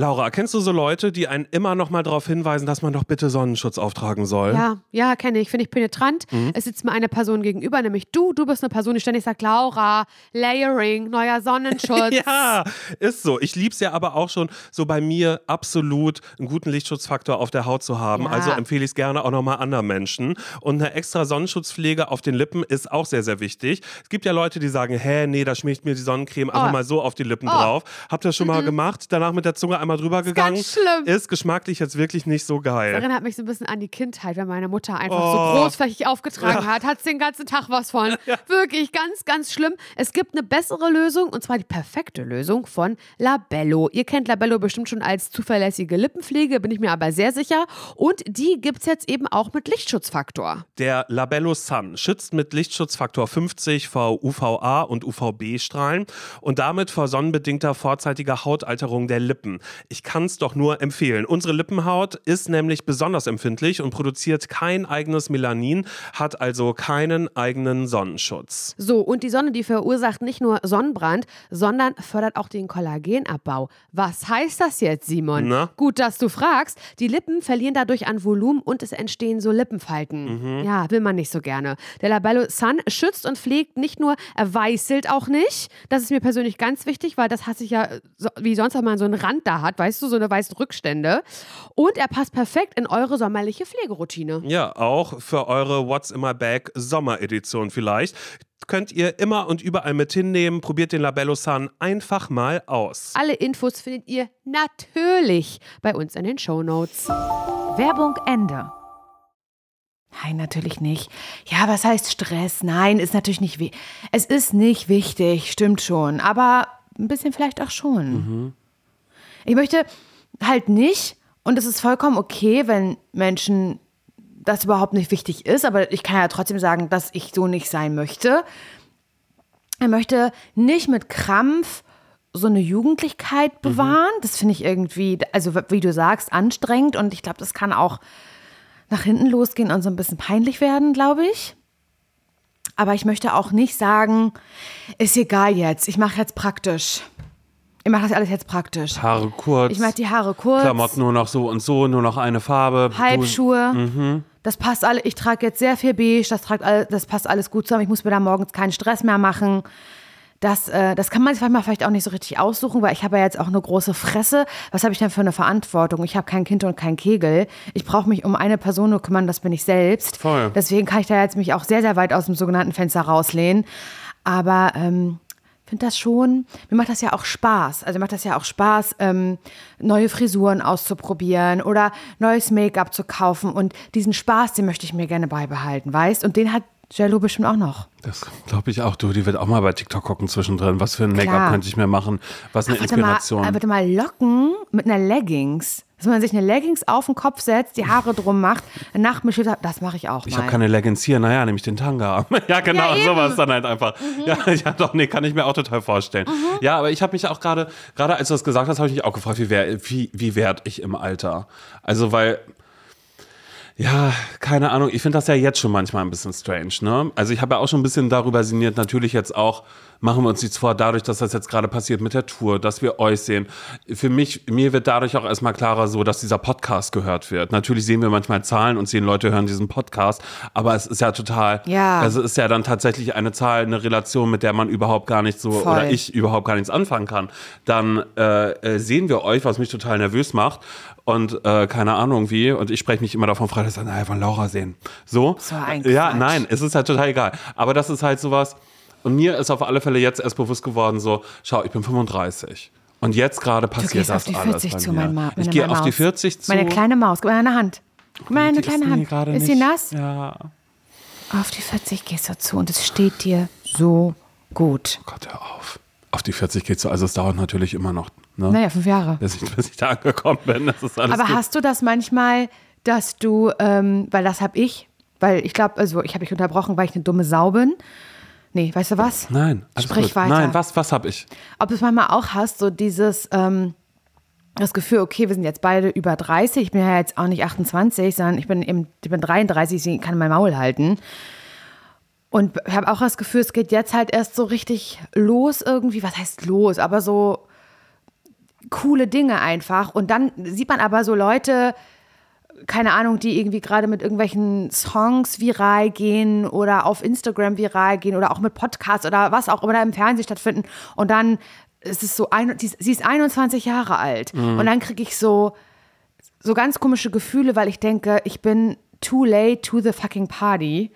Laura, kennst du so Leute, die einen immer noch mal darauf hinweisen, dass man doch bitte Sonnenschutz auftragen soll? Ja, ja, kenne ich. Finde ich penetrant. Es sitzt mir eine Person gegenüber, nämlich du. Du bist eine Person, die ständig sagt, Laura, Layering, neuer Sonnenschutz. *laughs* Ja, ist so. Ich lieb's ja aber auch schon, so bei mir absolut einen guten Lichtschutzfaktor auf der Haut zu haben. Ja. Also empfehle ich es gerne auch nochmal anderen Menschen. Und eine extra Sonnenschutzpflege auf den Lippen ist auch sehr, sehr wichtig. Es gibt ja Leute, die sagen, hä, nee, da schmiert mir die Sonnencreme einfach Oh. mal so auf die Lippen drauf. Habt ihr das schon mal gemacht? Danach mit der Zunge einmal drüber gegangen? ganz schlimm. Ist geschmacklich jetzt wirklich nicht so Das geil. erinnert mich so ein bisschen an die Kindheit, wenn meine Mutter einfach Oh. so großflächig aufgetragen hat. Hat den ganzen Tag was von. *laughs* Wirklich ganz, ganz schlimm. Es gibt eine bessere Lösung und zwar die perfekte Lösung von Labello. Ihr kennt Labello bestimmt schon als zuverlässige Lippenpflege, bin ich mir aber sehr sicher. Und die gibt es jetzt eben auch mit Lichtschutzfaktor. Der Labello Sun schützt mit Lichtschutzfaktor 50 vor UVA und UVB-Strahlen und damit vor sonnenbedingter vorzeitiger Hautalterung der Lippen. Ich kann es doch nur empfehlen. Unsere Lippenhaut ist nämlich besonders empfindlich und produziert kein eigenes Melanin, hat also keinen eigenen Sonnenschutz. So, und die Sonne, die verursacht nicht nur Sonnenbrand, sondern fördert auch den Kollagenabbau. Was heißt das jetzt, Simon? Na? Gut, dass du fragst. Die Lippen verlieren dadurch an Volumen und es entstehen so Lippenfalten. Ja, will man nicht so gerne. Der Labello Sun schützt und pflegt nicht nur, er weißelt auch nicht. Das ist mir persönlich ganz wichtig, weil das hasse ich ja, wie sonst, wenn man so einen Rand da hat, weißt du, so eine weißen Rückstände. Und er passt perfekt in eure sommerliche Pflegeroutine. Ja, auch für eure What's in my Bag Sommeredition vielleicht. Könnt ihr immer und überall mit hinnehmen. Probiert den Labello Sun einfach mal aus. Alle Infos findet ihr natürlich bei uns in den Shownotes. Werbung Ende. Nein, natürlich nicht. Ja, was heißt Stress? Nein, ist natürlich nicht wichtig. Es ist nicht wichtig, stimmt schon. Aber ein bisschen vielleicht auch schon. Ich möchte halt nicht, und es ist vollkommen okay, wenn Menschen das überhaupt nicht wichtig ist, aber ich kann ja trotzdem sagen, dass ich so nicht sein möchte. er möchte nicht mit Krampf so eine Jugendlichkeit bewahren. Das finde ich irgendwie, also wie du sagst, anstrengend und ich glaube, das kann auch nach hinten losgehen und so ein bisschen peinlich werden, glaube ich. Aber ich möchte auch nicht sagen, ist egal jetzt, ich mache jetzt praktisch. Ich mache das alles jetzt praktisch. Haare kurz. Ich mache die Haare kurz. Klamotten nur noch so und so, nur noch eine Farbe. Halbschuhe. Mhm. Das passt alle. Ich trage jetzt sehr viel beige. Das, tragt all, das passt alles gut zusammen. Ich muss mir da morgens keinen Stress mehr machen. Das, äh, das kann man sich manchmal vielleicht auch nicht so richtig aussuchen, weil ich habe ja jetzt auch eine große Fresse. Was habe ich denn für eine Verantwortung? Ich habe kein Kind und kein Kegel. Ich brauche mich um eine Person nur kümmern, das bin ich selbst. Voll. Deswegen kann ich da jetzt mich auch sehr, sehr weit aus dem sogenannten Fenster rauslehnen. Aber ähm, finde das schon, mir macht das ja auch Spaß. Also mir macht das ja auch Spaß, ähm, neue Frisuren auszuprobieren oder neues Make-up zu kaufen. Und diesen Spaß, den möchte ich mir gerne beibehalten, weißt? Und den hat Jello bestimmt auch noch. Das glaube ich auch, du. Die wird auch mal bei TikTok gucken zwischendrin. Was für ein Make-up könnte ich mir machen? Was eine Warte mal, Inspiration. äh, warte mal, Locken mit einer Leggings. Dass man sich eine Leggings auf den Kopf setzt, die Haare drum macht, danach mischt, das mache ich auch Ich habe keine Leggings hier, naja, nämlich den Tanga. *laughs* ja, genau, Ja, sowas dann halt einfach. Mhm. Ja, *laughs* ja, doch, nee, kann ich mir auch total vorstellen. Ja, aber ich habe mich auch gerade, gerade als du das gesagt hast, habe ich mich auch gefragt, wie, wär, wie, wie werd ich im Alter? Also, weil, ja, keine Ahnung, ich finde das ja jetzt schon manchmal ein bisschen strange, ne? Also, ich habe ja auch schon ein bisschen darüber sinniert, natürlich jetzt auch, machen wir uns nichts vor, dadurch, dass das jetzt gerade passiert mit der Tour, dass wir euch sehen. Für mich, mir wird dadurch auch erstmal klarer so, dass dieser Podcast gehört wird. Natürlich sehen wir manchmal Zahlen und sehen Leute hören diesen Podcast, aber es ist ja total, Ja. also ist ja dann tatsächlich eine Zahl, eine Relation, mit der man überhaupt gar nicht so, Voll. oder ich überhaupt gar nichts anfangen kann. Dann äh, äh, sehen wir euch, was mich total nervös macht. Und äh, keine Ahnung wie. Und ich spreche mich immer davon frei, dass ich naja, von Laura sehen. So. So ein ja, Quatsch. nein, es ist halt total egal. Aber das ist halt sowas. Und mir ist auf alle Fälle jetzt erst bewusst geworden, so, schau, ich bin 35. Und jetzt gerade du passiert gehst das auf die alles 40 bei zu, mein Ma Ich meine gehe auf Maus. die 40 zu. Meine kleine Maus, gib mir eine Hand. Gib mir eine Die kleine Hand. Ist sie nass? Ja. Auf die 40 gehst du zu und es steht dir so gut. Gott, hör auf. Auf die 40 geht's so. Also es dauert natürlich immer noch, ne? Naja, fünf Jahre. Bis, ich, bis ich da angekommen bin. Alles Aber gut. hast du das manchmal, dass du, ähm, weil das habe ich, weil ich glaube, also ich habe dich unterbrochen, weil ich eine dumme Sau bin. Nee, weißt du was? Nein, Sprich gut. weiter. Nein, was, was hab ich? Ob du es manchmal auch hast, so dieses, ähm, das Gefühl, okay, wir sind jetzt beide über 30, ich bin ja jetzt auch nicht 28, sondern ich bin eben, ich bin 33, deswegen kann mein Maul halten. Und ich habe auch das Gefühl, es geht jetzt halt erst so richtig los irgendwie. Was heißt los? Aber so coole Dinge einfach. Und dann sieht man aber so Leute, keine Ahnung, die irgendwie gerade mit irgendwelchen Songs viral gehen oder auf Instagram viral gehen oder auch mit Podcasts oder was auch immer da im Fernsehen stattfinden. Und dann ist es so, ein, sie ist 21 Jahre alt. Und dann kriege ich so, so ganz komische Gefühle, weil ich denke, ich bin too late to the fucking party.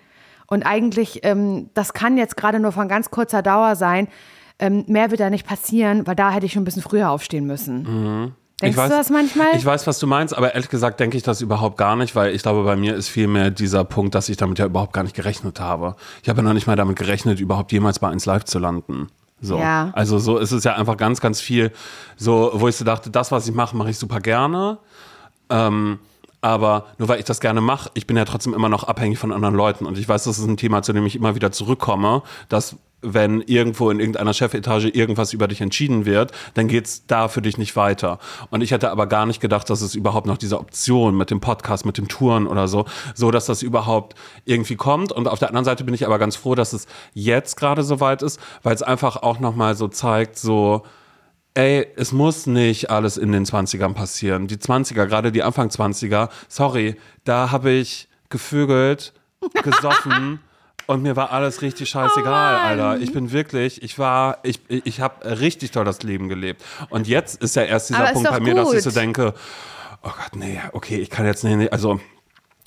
Und eigentlich, ähm, das kann jetzt gerade nur von ganz kurzer Dauer sein. Ähm, mehr wird da nicht passieren, weil da hätte ich schon ein bisschen früher aufstehen müssen. Denkst Ich weiß- du das manchmal? Ich weiß, was du meinst, aber ehrlich gesagt denke ich das überhaupt gar nicht, weil ich glaube, bei mir ist vielmehr dieser Punkt, dass ich damit ja überhaupt gar nicht gerechnet habe. Ich habe ja noch nicht mal damit gerechnet, überhaupt jemals bei 1 Live zu landen. So. Ja. Also so ist es ja einfach ganz, ganz viel, so, wo ich so dachte, das, was ich mache, mache ich super gerne. Ähm, aber nur weil ich das gerne mache, ich bin ja trotzdem immer noch abhängig von anderen Leuten. Und ich weiß, das ist ein Thema, zu dem ich immer wieder zurückkomme, dass wenn irgendwo in irgendeiner Chefetage irgendwas über dich entschieden wird, dann geht's da für dich nicht weiter. Und ich hätte aber gar nicht gedacht, dass es überhaupt noch diese Option mit dem Podcast, mit dem Touren oder so, so dass das überhaupt irgendwie kommt. Und auf der anderen Seite bin ich aber ganz froh, dass es jetzt gerade so weit ist, weil es einfach auch nochmal so zeigt, so, ey, es muss nicht alles in den 20ern passieren. Die 20er, gerade die Anfang 20er, sorry, da habe ich gevögelt, *laughs* gesoffen und mir war alles richtig scheißegal, Alter. Ich bin wirklich, ich war, ich, ich habe richtig toll das Leben gelebt. Und jetzt ist ja erst dieser Aber Punkt bei mir, dass ich gut. so denke, oh Gott, nee, okay, ich kann jetzt, nee, also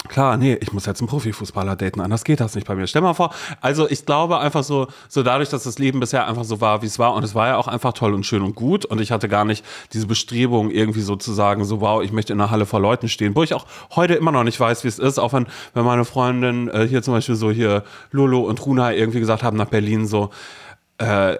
Klar, nee, ich muss jetzt einen Profifußballer daten, anders geht das nicht bei mir. Stell mal vor, also ich glaube einfach so, so dadurch, dass das Leben bisher einfach so war, wie es war, und es war ja auch einfach toll und schön und gut, und ich hatte gar nicht diese Bestrebung, irgendwie so zu sagen, so wow, ich möchte in einer Halle vor Leuten stehen, wo ich auch heute immer noch nicht weiß, wie es ist, auch wenn, wenn meine Freundin äh, hier zum Beispiel so hier Lolo und Runa irgendwie gesagt haben nach Berlin so, äh,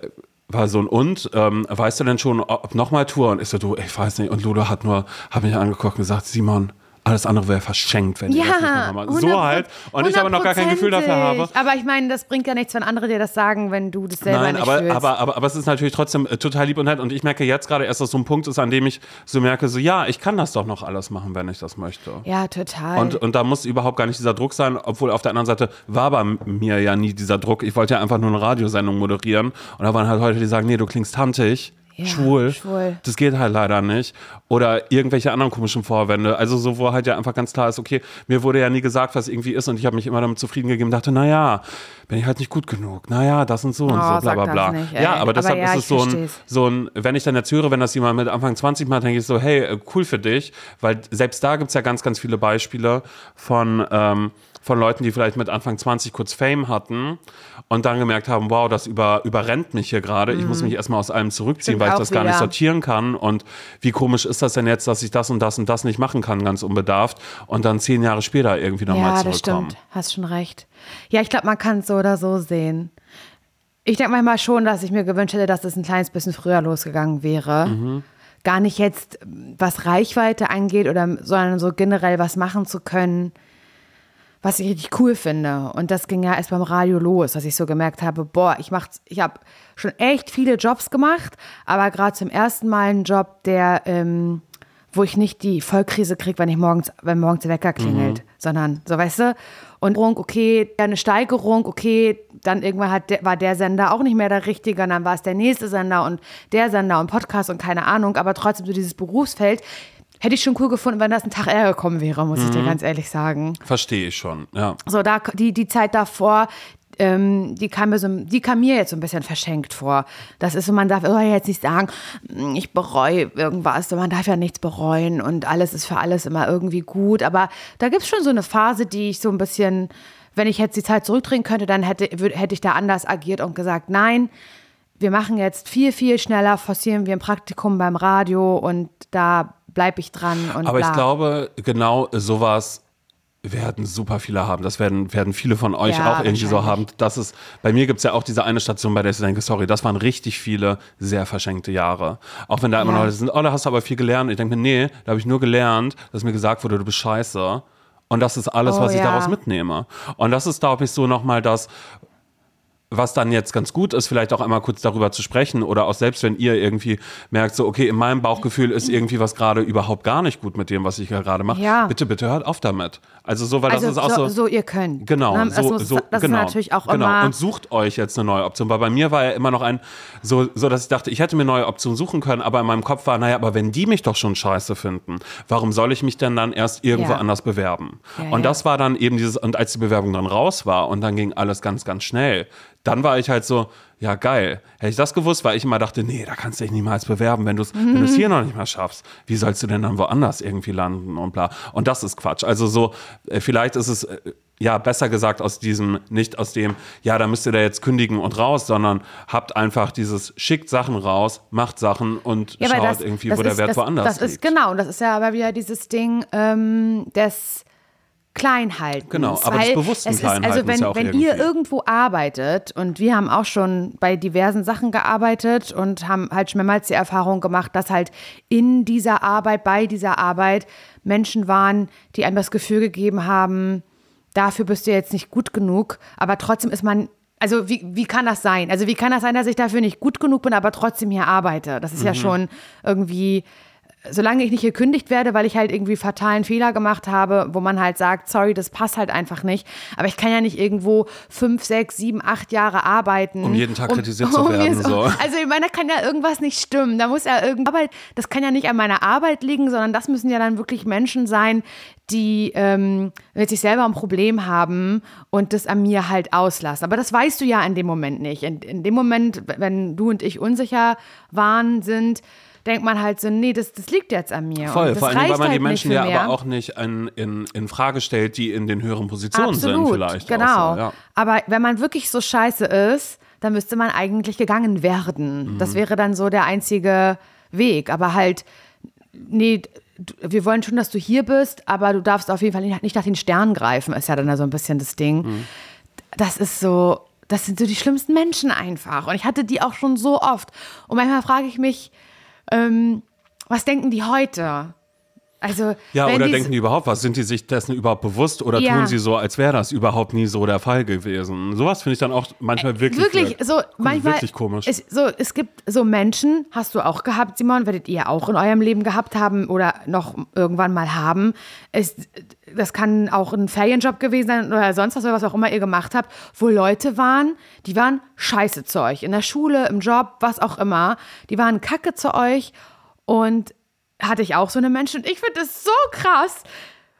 war so ein und, ähm, weißt du denn schon, ob nochmal Tour? Und ich so, du, ich weiß nicht. Und Ludo hat nur, hat mich angeguckt und gesagt, Simon, alles andere wäre verschenkt, wenn ich das nicht Ja, nochmal. So halt. Und ich aber noch gar kein Gefühl dafür habe. Aber ich meine, das bringt ja nichts, wenn andere dir das sagen, wenn du das selber Nein, nicht aber, fühlst. aber, aber, aber es ist natürlich trotzdem äh, total lieb und nett. Und ich merke jetzt gerade erst, dass so ein Punkt ist, an dem ich so merke, so ja, ich kann das doch noch alles machen, wenn ich das möchte. ja, total. Und, und da muss überhaupt gar nicht dieser Druck sein, obwohl auf der anderen Seite war bei mir ja nie dieser Druck. Ich wollte ja einfach nur eine Radiosendung moderieren. Und da waren halt Leute, die sagen, nee, du klingst tantig. Ja, schwul. schwul. Das geht halt leider nicht. Oder irgendwelche anderen komischen Vorwände. Also so, wo halt ja einfach ganz klar ist, okay, mir wurde ja nie gesagt, was irgendwie ist und ich habe mich immer damit zufrieden gegeben und dachte, naja, bin ich halt nicht gut genug. Naja, das und so und Oh, so, bla bla bla. nicht, ja, aber Aber deshalb ja, ist es so ein, so ein, wenn ich dann jetzt höre, wenn das jemand mit Anfang 20 macht, denke ich so, hey, äh, cool für dich, weil selbst da gibt es ja ganz, ganz viele Beispiele von, ähm, von Leuten, die vielleicht mit Anfang 20 kurz Fame hatten und dann gemerkt haben, wow, das über, überrennt mich hier gerade, ich muss mich erstmal aus allem zurückziehen, Stimmt weil ich das gar nicht wieder. sortieren kann und wie komisch ist das denn jetzt, dass ich das und das und das nicht machen kann, ganz unbedarft und dann zehn Jahre später irgendwie nochmal ja, das zurückkommen. stimmt. Hast schon recht. Ja, ich glaube, man kann es so oder so sehen. Ich denke manchmal schon, dass ich mir gewünscht hätte, dass es ein kleines bisschen früher losgegangen wäre. Mhm. Gar nicht jetzt, was Reichweite angeht, oder, sondern so generell was machen zu können, was ich richtig cool finde. Und das ging ja erst beim Radio los, dass ich so gemerkt habe, boah, ich mach, ich habe schon echt viele Jobs gemacht, aber gerade zum ersten Mal einen Job, der, ähm, wo ich nicht die Vollkrise kriege, wenn ich morgens, wenn morgens der Wecker klingelt, sondern so, weißt du? Und okay, eine Steigerung, okay, dann irgendwann hat der, war der Sender auch nicht mehr der richtige, und dann war es der nächste Sender und der Sender und Podcast und keine Ahnung, aber trotzdem so dieses Berufsfeld. Hätte ich schon cool gefunden, wenn das ein Tag eher gekommen wäre, muss ich dir ganz ehrlich sagen. Verstehe ich schon, ja. So, da, die, die Zeit davor, ähm, die, kam mir so, die kam mir jetzt so ein bisschen verschenkt vor. Das ist so, man darf oh, jetzt nicht sagen, "Mm, ich bereue irgendwas. Man darf ja nichts bereuen und alles ist für alles immer irgendwie gut. Aber da gibt es schon so eine Phase, die ich so ein bisschen, wenn ich jetzt die Zeit zurückdrehen könnte, dann hätte, hätte ich da anders agiert und gesagt, nein, wir machen jetzt viel, viel schneller, forcieren wir ein Praktikum beim Radio und da bleibe ich dran. Und Aber bla. ich glaube, genau sowas werden super viele haben. Das werden, werden viele von euch Ja, auch irgendwie so haben. Das ist, bei mir gibt es ja auch diese eine Station, bei der ich denke, sorry, das waren richtig viele sehr verschenkte Jahre. Auch wenn da immer Ja. noch Leute sind, oh, da hast du aber viel gelernt. Ich denke mir, nee, da habe ich nur gelernt, dass mir gesagt wurde, du bist scheiße. Und das ist alles, Oh, was ich ja. daraus mitnehme. Und das ist, glaube ich, so nochmal das, was dann jetzt ganz gut ist, vielleicht auch einmal kurz darüber zu sprechen oder auch selbst wenn ihr irgendwie merkt, so, okay, in meinem Bauchgefühl ist irgendwie was gerade überhaupt gar nicht gut mit dem, was ich gerade mache. Ja. Bitte, bitte hört auf damit. Also so, weil also das ist auch so, so. so ihr könnt. Genau, Ne? Das, so, muss, so, das genau, ist natürlich auch genau. immer. Und sucht euch jetzt eine neue Option. Weil bei mir war ja immer noch ein, so, so dass ich dachte, ich hätte mir neue Optionen suchen können, aber in meinem Kopf war, naja, aber wenn die mich doch schon scheiße finden, warum soll ich mich denn dann erst irgendwo Ja. anders bewerben? Ja, und das war dann eben dieses, und als die Bewerbung dann raus war und dann ging alles ganz, ganz schnell, dann war ich halt so, ja geil. Hätte ich das gewusst, weil ich immer dachte, nee, da kannst du dich niemals bewerben, wenn du es wenn du's hier noch nicht mal schaffst. Wie sollst du denn dann woanders irgendwie landen und bla. Und das ist Quatsch. Also so, äh, vielleicht ist es, äh, ja, besser gesagt aus diesem, nicht aus dem, ja, da müsst ihr da jetzt kündigen und raus, sondern habt einfach dieses, schickt Sachen raus, macht Sachen und Ja, schaut das- irgendwie, das wo der ist- Wert das, woanders Das liegt. ist genau, das ist ja aber wieder dieses Ding ähm, des Kleinhaltens. Genau, aber weil bewussten es ist, Also wenn, ja auch wenn irgendwie. ihr irgendwo arbeitet und wir haben auch schon bei diversen Sachen gearbeitet und haben halt schon mehrmals die Erfahrung gemacht, dass halt in dieser Arbeit, bei dieser Arbeit Menschen waren, die einem das Gefühl gegeben haben, dafür bist du jetzt nicht gut genug, aber trotzdem ist man also wie, wie kann das sein? Also wie kann das sein, dass ich dafür nicht gut genug bin, aber trotzdem hier arbeite? Das ist Mhm. ja schon irgendwie, solange ich nicht gekündigt werde, weil ich halt irgendwie fatalen Fehler gemacht habe, wo man halt sagt, sorry, das passt halt einfach nicht. Aber ich kann ja nicht irgendwo fünf, sechs, sieben, acht Jahre arbeiten. Um jeden Tag kritisiert zu werden, mir so. *laughs* Also ich meine, da kann ja irgendwas nicht stimmen. Da muss ja irgend Arbeit, das kann ja nicht an meiner Arbeit liegen, sondern das müssen ja dann wirklich Menschen sein, die ähm, mit sich selber ein Problem haben und das an mir halt auslassen. Aber das weißt du ja in dem Moment nicht. In, in dem Moment, wenn du und ich unsicher waren, sind, denkt man halt so, nee, das, das liegt jetzt an mir. Voll, vor allem, weil man die halt Menschen nicht ja mehr. aber auch nicht in, in, in Frage stellt, die in den höheren Positionen Absolut, sind vielleicht. genau. So, ja. Aber wenn man wirklich so scheiße ist, dann müsste man eigentlich gegangen werden. Mhm. Das wäre dann so der einzige Weg. Aber halt, nee, wir wollen schon, dass du hier bist, aber du darfst auf jeden Fall nicht, nicht nach den Sternen greifen, ist ja dann so ein bisschen das Ding. Mhm. Das ist so, das sind so die schlimmsten Menschen einfach. Und ich hatte die auch schon so oft. Und manchmal frage ich mich, ähm, was denken die heute? Also, Ja, oder denken die überhaupt was? Sind die sich dessen überhaupt bewusst oder Ja. tun sie so, als wäre das überhaupt nie so der Fall gewesen? Sowas finde ich dann auch manchmal wirklich, wirklich so manchmal wirklich komisch. Es, so, es gibt so Menschen, hast du auch gehabt, Simon, werdet ihr auch in eurem Leben gehabt haben oder noch irgendwann mal haben. Es, das kann auch ein Ferienjob gewesen sein oder sonst was, oder was auch immer ihr gemacht habt, wo Leute waren, die waren scheiße zu euch. In der Schule, im Job, was auch immer. Die waren kacke zu euch und hatte ich auch so eine Menschen. Und ich finde es so krass,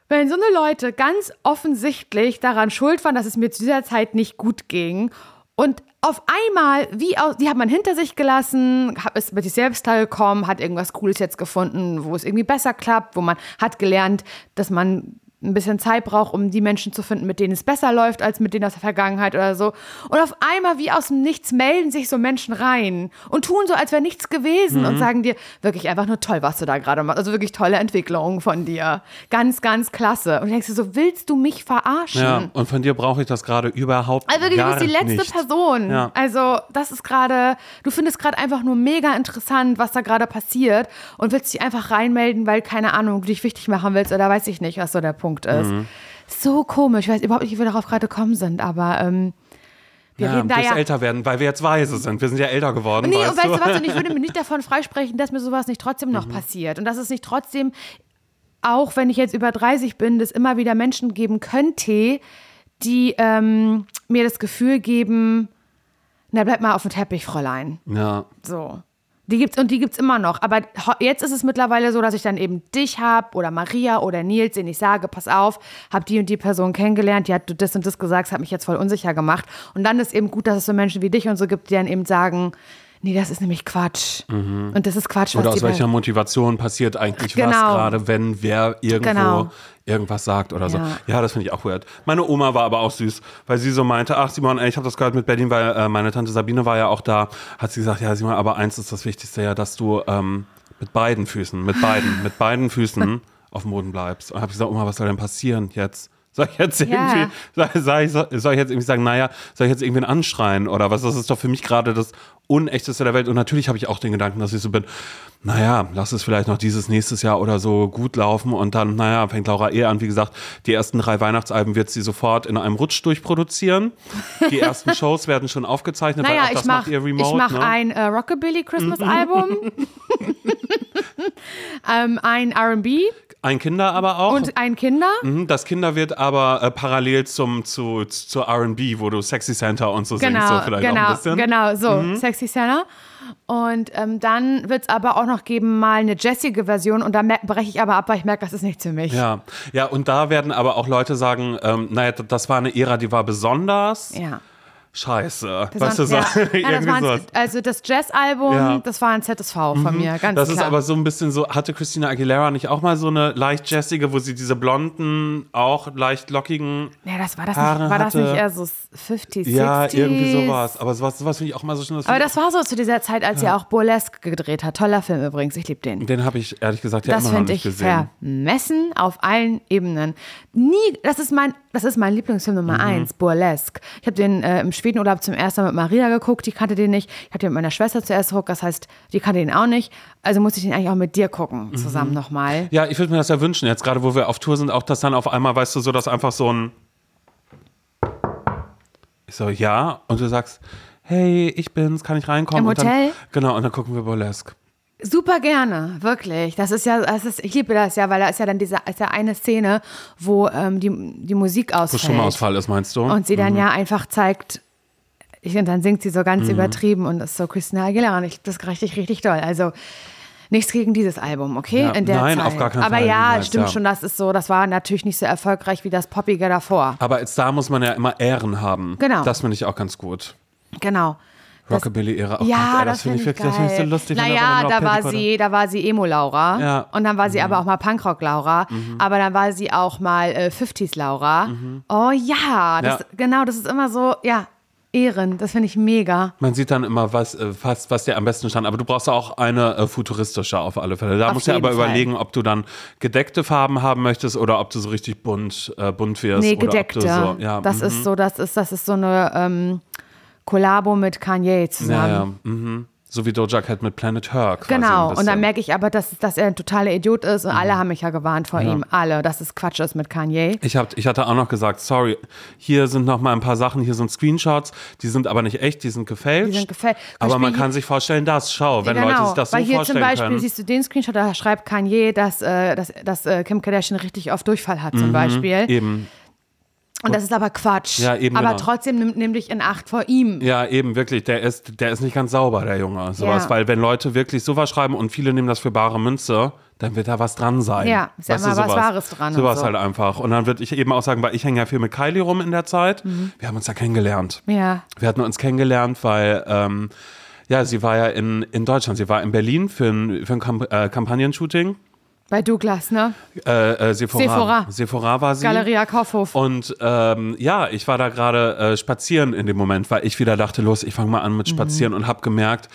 wenn so eine Leute ganz offensichtlich daran schuld waren, dass es mir zu dieser Zeit nicht gut ging und auf einmal, wie aus, die hat man hinter sich gelassen, ist mit sich selbst klargekommen, hat irgendwas Cooles jetzt gefunden, wo es irgendwie besser klappt, wo man hat gelernt, dass man ein bisschen Zeit braucht, um die Menschen zu finden, mit denen es besser läuft, als mit denen aus der Vergangenheit oder so. Und auf einmal, wie aus dem Nichts, melden sich so Menschen rein und tun so, als wäre nichts gewesen Mhm. und sagen dir, wirklich einfach nur toll, was du da gerade machst. Also wirklich tolle Entwicklung von dir. Ganz, ganz klasse. Und du denkst dir so, willst du mich verarschen? ja, und von dir brauche ich das gerade überhaupt Also wirklich, du bist die letzte nicht. Person. Ja. Also das ist gerade, du findest gerade einfach nur mega interessant, was da gerade passiert und willst dich einfach reinmelden, weil, keine Ahnung, du dich wichtig machen willst oder weiß ich nicht, was so der Punkt ist. Mhm. So komisch. Ich weiß überhaupt nicht, wie wir darauf gerade gekommen sind, aber ähm, wir Ja, reden da ja. älter werden, weil wir jetzt weise sind. Wir sind ja älter geworden, Nee, weißt und weißt du was? Und ich würde *laughs* mir nicht davon freisprechen, dass mir sowas nicht trotzdem Mhm. noch passiert. Und dass es nicht trotzdem, auch wenn ich jetzt über 30 bin, es immer wieder Menschen geben könnte, die ähm, mir das Gefühl geben, na bleib mal auf dem Teppich, Fräulein. Ja. So. Die gibt's und die gibt's immer noch. Aber jetzt ist es mittlerweile so, dass ich dann eben dich hab oder Maria oder Nils, den ich sage, pass auf, hab die und die Person kennengelernt, die hat das und das gesagt, hat mich jetzt voll unsicher gemacht. Und dann ist eben gut, dass es so Menschen wie dich und so gibt, die dann eben sagen, nee, das ist nämlich Quatsch. Und das ist Quatsch, was Mhm. Oder aus welcher Motivation passiert eigentlich was Genau. gerade, wenn wer irgendwo Genau. irgendwas sagt oder so. Ja. Ja, das finde ich auch weird. Meine Oma war aber auch süß, weil sie so meinte, ach Simon, ey, ich habe das gehört mit Berlin, weil äh, meine Tante Sabine war ja auch da, hat sie gesagt, ja Simon, aber eins ist das Wichtigste ja, dass du ähm, mit beiden Füßen, mit beiden, mit beiden Füßen *laughs* auf dem Boden bleibst. Und habe gesagt, Oma, was soll denn passieren jetzt? Soll ich jetzt Ja. irgendwie, soll, soll, ich, soll ich jetzt irgendwie sagen, naja, soll ich jetzt irgendwen anschreien oder was? Das ist doch für mich gerade das Unechteste der Welt. Und natürlich habe ich auch den Gedanken, dass ich so bin, naja, lass es vielleicht noch dieses nächstes Jahr oder so gut laufen und dann, naja, fängt Laura eh an. Wie gesagt, die ersten drei Weihnachtsalben wird sie sofort in einem Rutsch durchproduzieren. Die ersten *laughs* Shows werden schon aufgezeichnet, weil Naja, auch das ich mache macht ihr Remote. ich mach ne? ein äh, Rockabilly Christmas Album, *laughs* *laughs* ähm, ein R&B ein Kinder aber auch. und ein Kinder. Mhm, Das Kinder wird aber äh, parallel zum, zu, zur RB, wo du Sexy Center und so singst, Genau, so vielleicht auch genau, ein bisschen. genau, so, Mhm. Sexy Santa. Und ähm, dann wird es aber auch noch geben, mal eine jessige Version. Und da breche ich aber ab, weil ich merke, das ist nichts für mich. Ja, ja, und da werden aber auch Leute sagen, ähm, naja, das war eine Ära, die war besonders. Ja. Scheiße. Das weißt du, so, ja. *laughs* ja, das ein, also das Jazz-Album, Ja. Mhm. das war ein ZSV von mir, ganz Das klar. ist aber so ein bisschen so, hatte Christina Aguilera nicht auch mal so eine leicht jazzige, wo sie diese blonden, auch leicht lockigen, ja, das war das Haare nicht, war das hatte- nicht eher so 50s, 60s? ja, irgendwie sowas. Aber sowas, sowas finde ich auch mal so schön. Aber das war so zu dieser Zeit, als sie auch Burlesque gedreht hat. Toller Film übrigens, ich liebe den. den habe ich ehrlich gesagt ja Das immer noch finde nicht ich gesehen. vermessen auf allen Ebenen. Nie, das ist mein, das ist mein Lieblingsfilm Mhm. Nummer eins, Burlesque. Ich habe den äh, im Schwedenurlaub zum ersten Mal mit Maria geguckt, die kannte den nicht. Ich habe den mit meiner Schwester zuerst geguckt, das heißt, die kannte den auch nicht. Also musste ich den eigentlich auch mit dir gucken, Mhm. zusammen nochmal. Ja, ich würde mir das ja wünschen, jetzt gerade wo wir auf Tour sind, auch dass dann auf einmal, weißt du, so, dass einfach so ein. Ich so, ja, und du sagst, hey, ich bin's, kann ich reinkommen? Im und dann, Hotel? Genau, und dann gucken wir Burlesque. Super gerne, wirklich. Das ist ja, das ist, ich liebe das ja, weil da ist ja dann diese, ist ja eine Szene, wo ähm, die, die Musik Wo ausfällt. Stromausfall ist, meinst du? Und sie dann Mhm. ja einfach zeigt, ich, und dann singt sie so ganz übertrieben und ist so Christina Aguilera und ich das richtig, richtig doll. Also nichts gegen dieses Album, okay? Ja, In der nein, Zeit. auf gar keinen Aber Fall, ja, niemals, stimmt ja. schon, das ist so, das war natürlich nicht so erfolgreich wie das Poppige davor. Aber jetzt da muss man ja immer Ehren haben. Genau. Das finde ich auch ganz gut. Genau. Das- Rockabilly-Ära. Oh ja, ey, das, finde ich wirklich, das ich so lustig. da Naja, da noch war sie, da war sie Emo-Laura. Ja. Mhm. Und dann war sie aber auch mal Punkrock-Laura. Aber dann war sie auch mal äh, 50s-Laura. Oh ja, das, Mhm. Ja. genau, das ist immer so, ja, Ehren. Das finde ich mega. Man sieht dann immer, was, äh, was, was dir am besten stand. Aber du brauchst auch eine äh, futuristische auf alle Fälle. Da Auf musst du ja aber Fall. überlegen, ob du dann gedeckte Farben haben möchtest oder ob du so richtig bunt, äh, bunt wirst. Nee, gedeckte. So, ja, das mhm. ist so, das ist, das ist so eine ähm, Kollabo mit Kanye zusammen. Ja, ja. Mhm. So wie Doja Cat mit Planet Her quasi ein Genau, und dann merke ich aber, dass, dass er ein totaler Idiot ist und alle haben mich ja gewarnt vor ihm. Alle, dass es Quatsch ist mit Kanye. Ich, hab, ich hatte auch noch gesagt, sorry, hier sind noch mal ein paar Sachen, hier sind Screenshots, die sind aber nicht echt, die sind gefälscht. Die sind gefällt. aber man Beispiel kann sich vorstellen, das, schau, wenn Leute sich das so Genau, weil hier zum vorstellen Beispiel können. siehst du den Screenshot, da schreibt Kanye, dass, äh, dass, dass äh, Kim Kardashian richtig oft Durchfall hat zum Beispiel. Mhm, Eben, Und das ist aber Quatsch. Ja, eben aber genau. trotzdem nimmt nimm dich in Acht vor ihm. ja, eben, wirklich, der ist, der ist nicht ganz sauber, der Junge, sowas, Ja. weil wenn Leute wirklich sowas schreiben und viele nehmen das für bare Münze, dann wird da was dran sein. Ja, ist ja immer was. Wahres dran Sowas so. halt einfach. Und dann würde ich eben auch sagen, weil ich hänge ja viel mit Kylie rum in der Zeit, Mhm. wir haben uns ja kennengelernt. Ja. Wir hatten uns kennengelernt, weil ähm, ja, sie war ja in, in Deutschland. Sie war in Berlin für ein, für ein Kamp äh, Kampagnenshooting. Bei Douglas, ne? Äh, äh, Sephora. Sephora. Sephora war sie. Galeria Kaufhof. Und ähm, ja, ich war da gerade äh, spazieren in dem Moment, weil ich wieder dachte, los, ich fange mal an Mhm. mit Spazieren und habe gemerkt,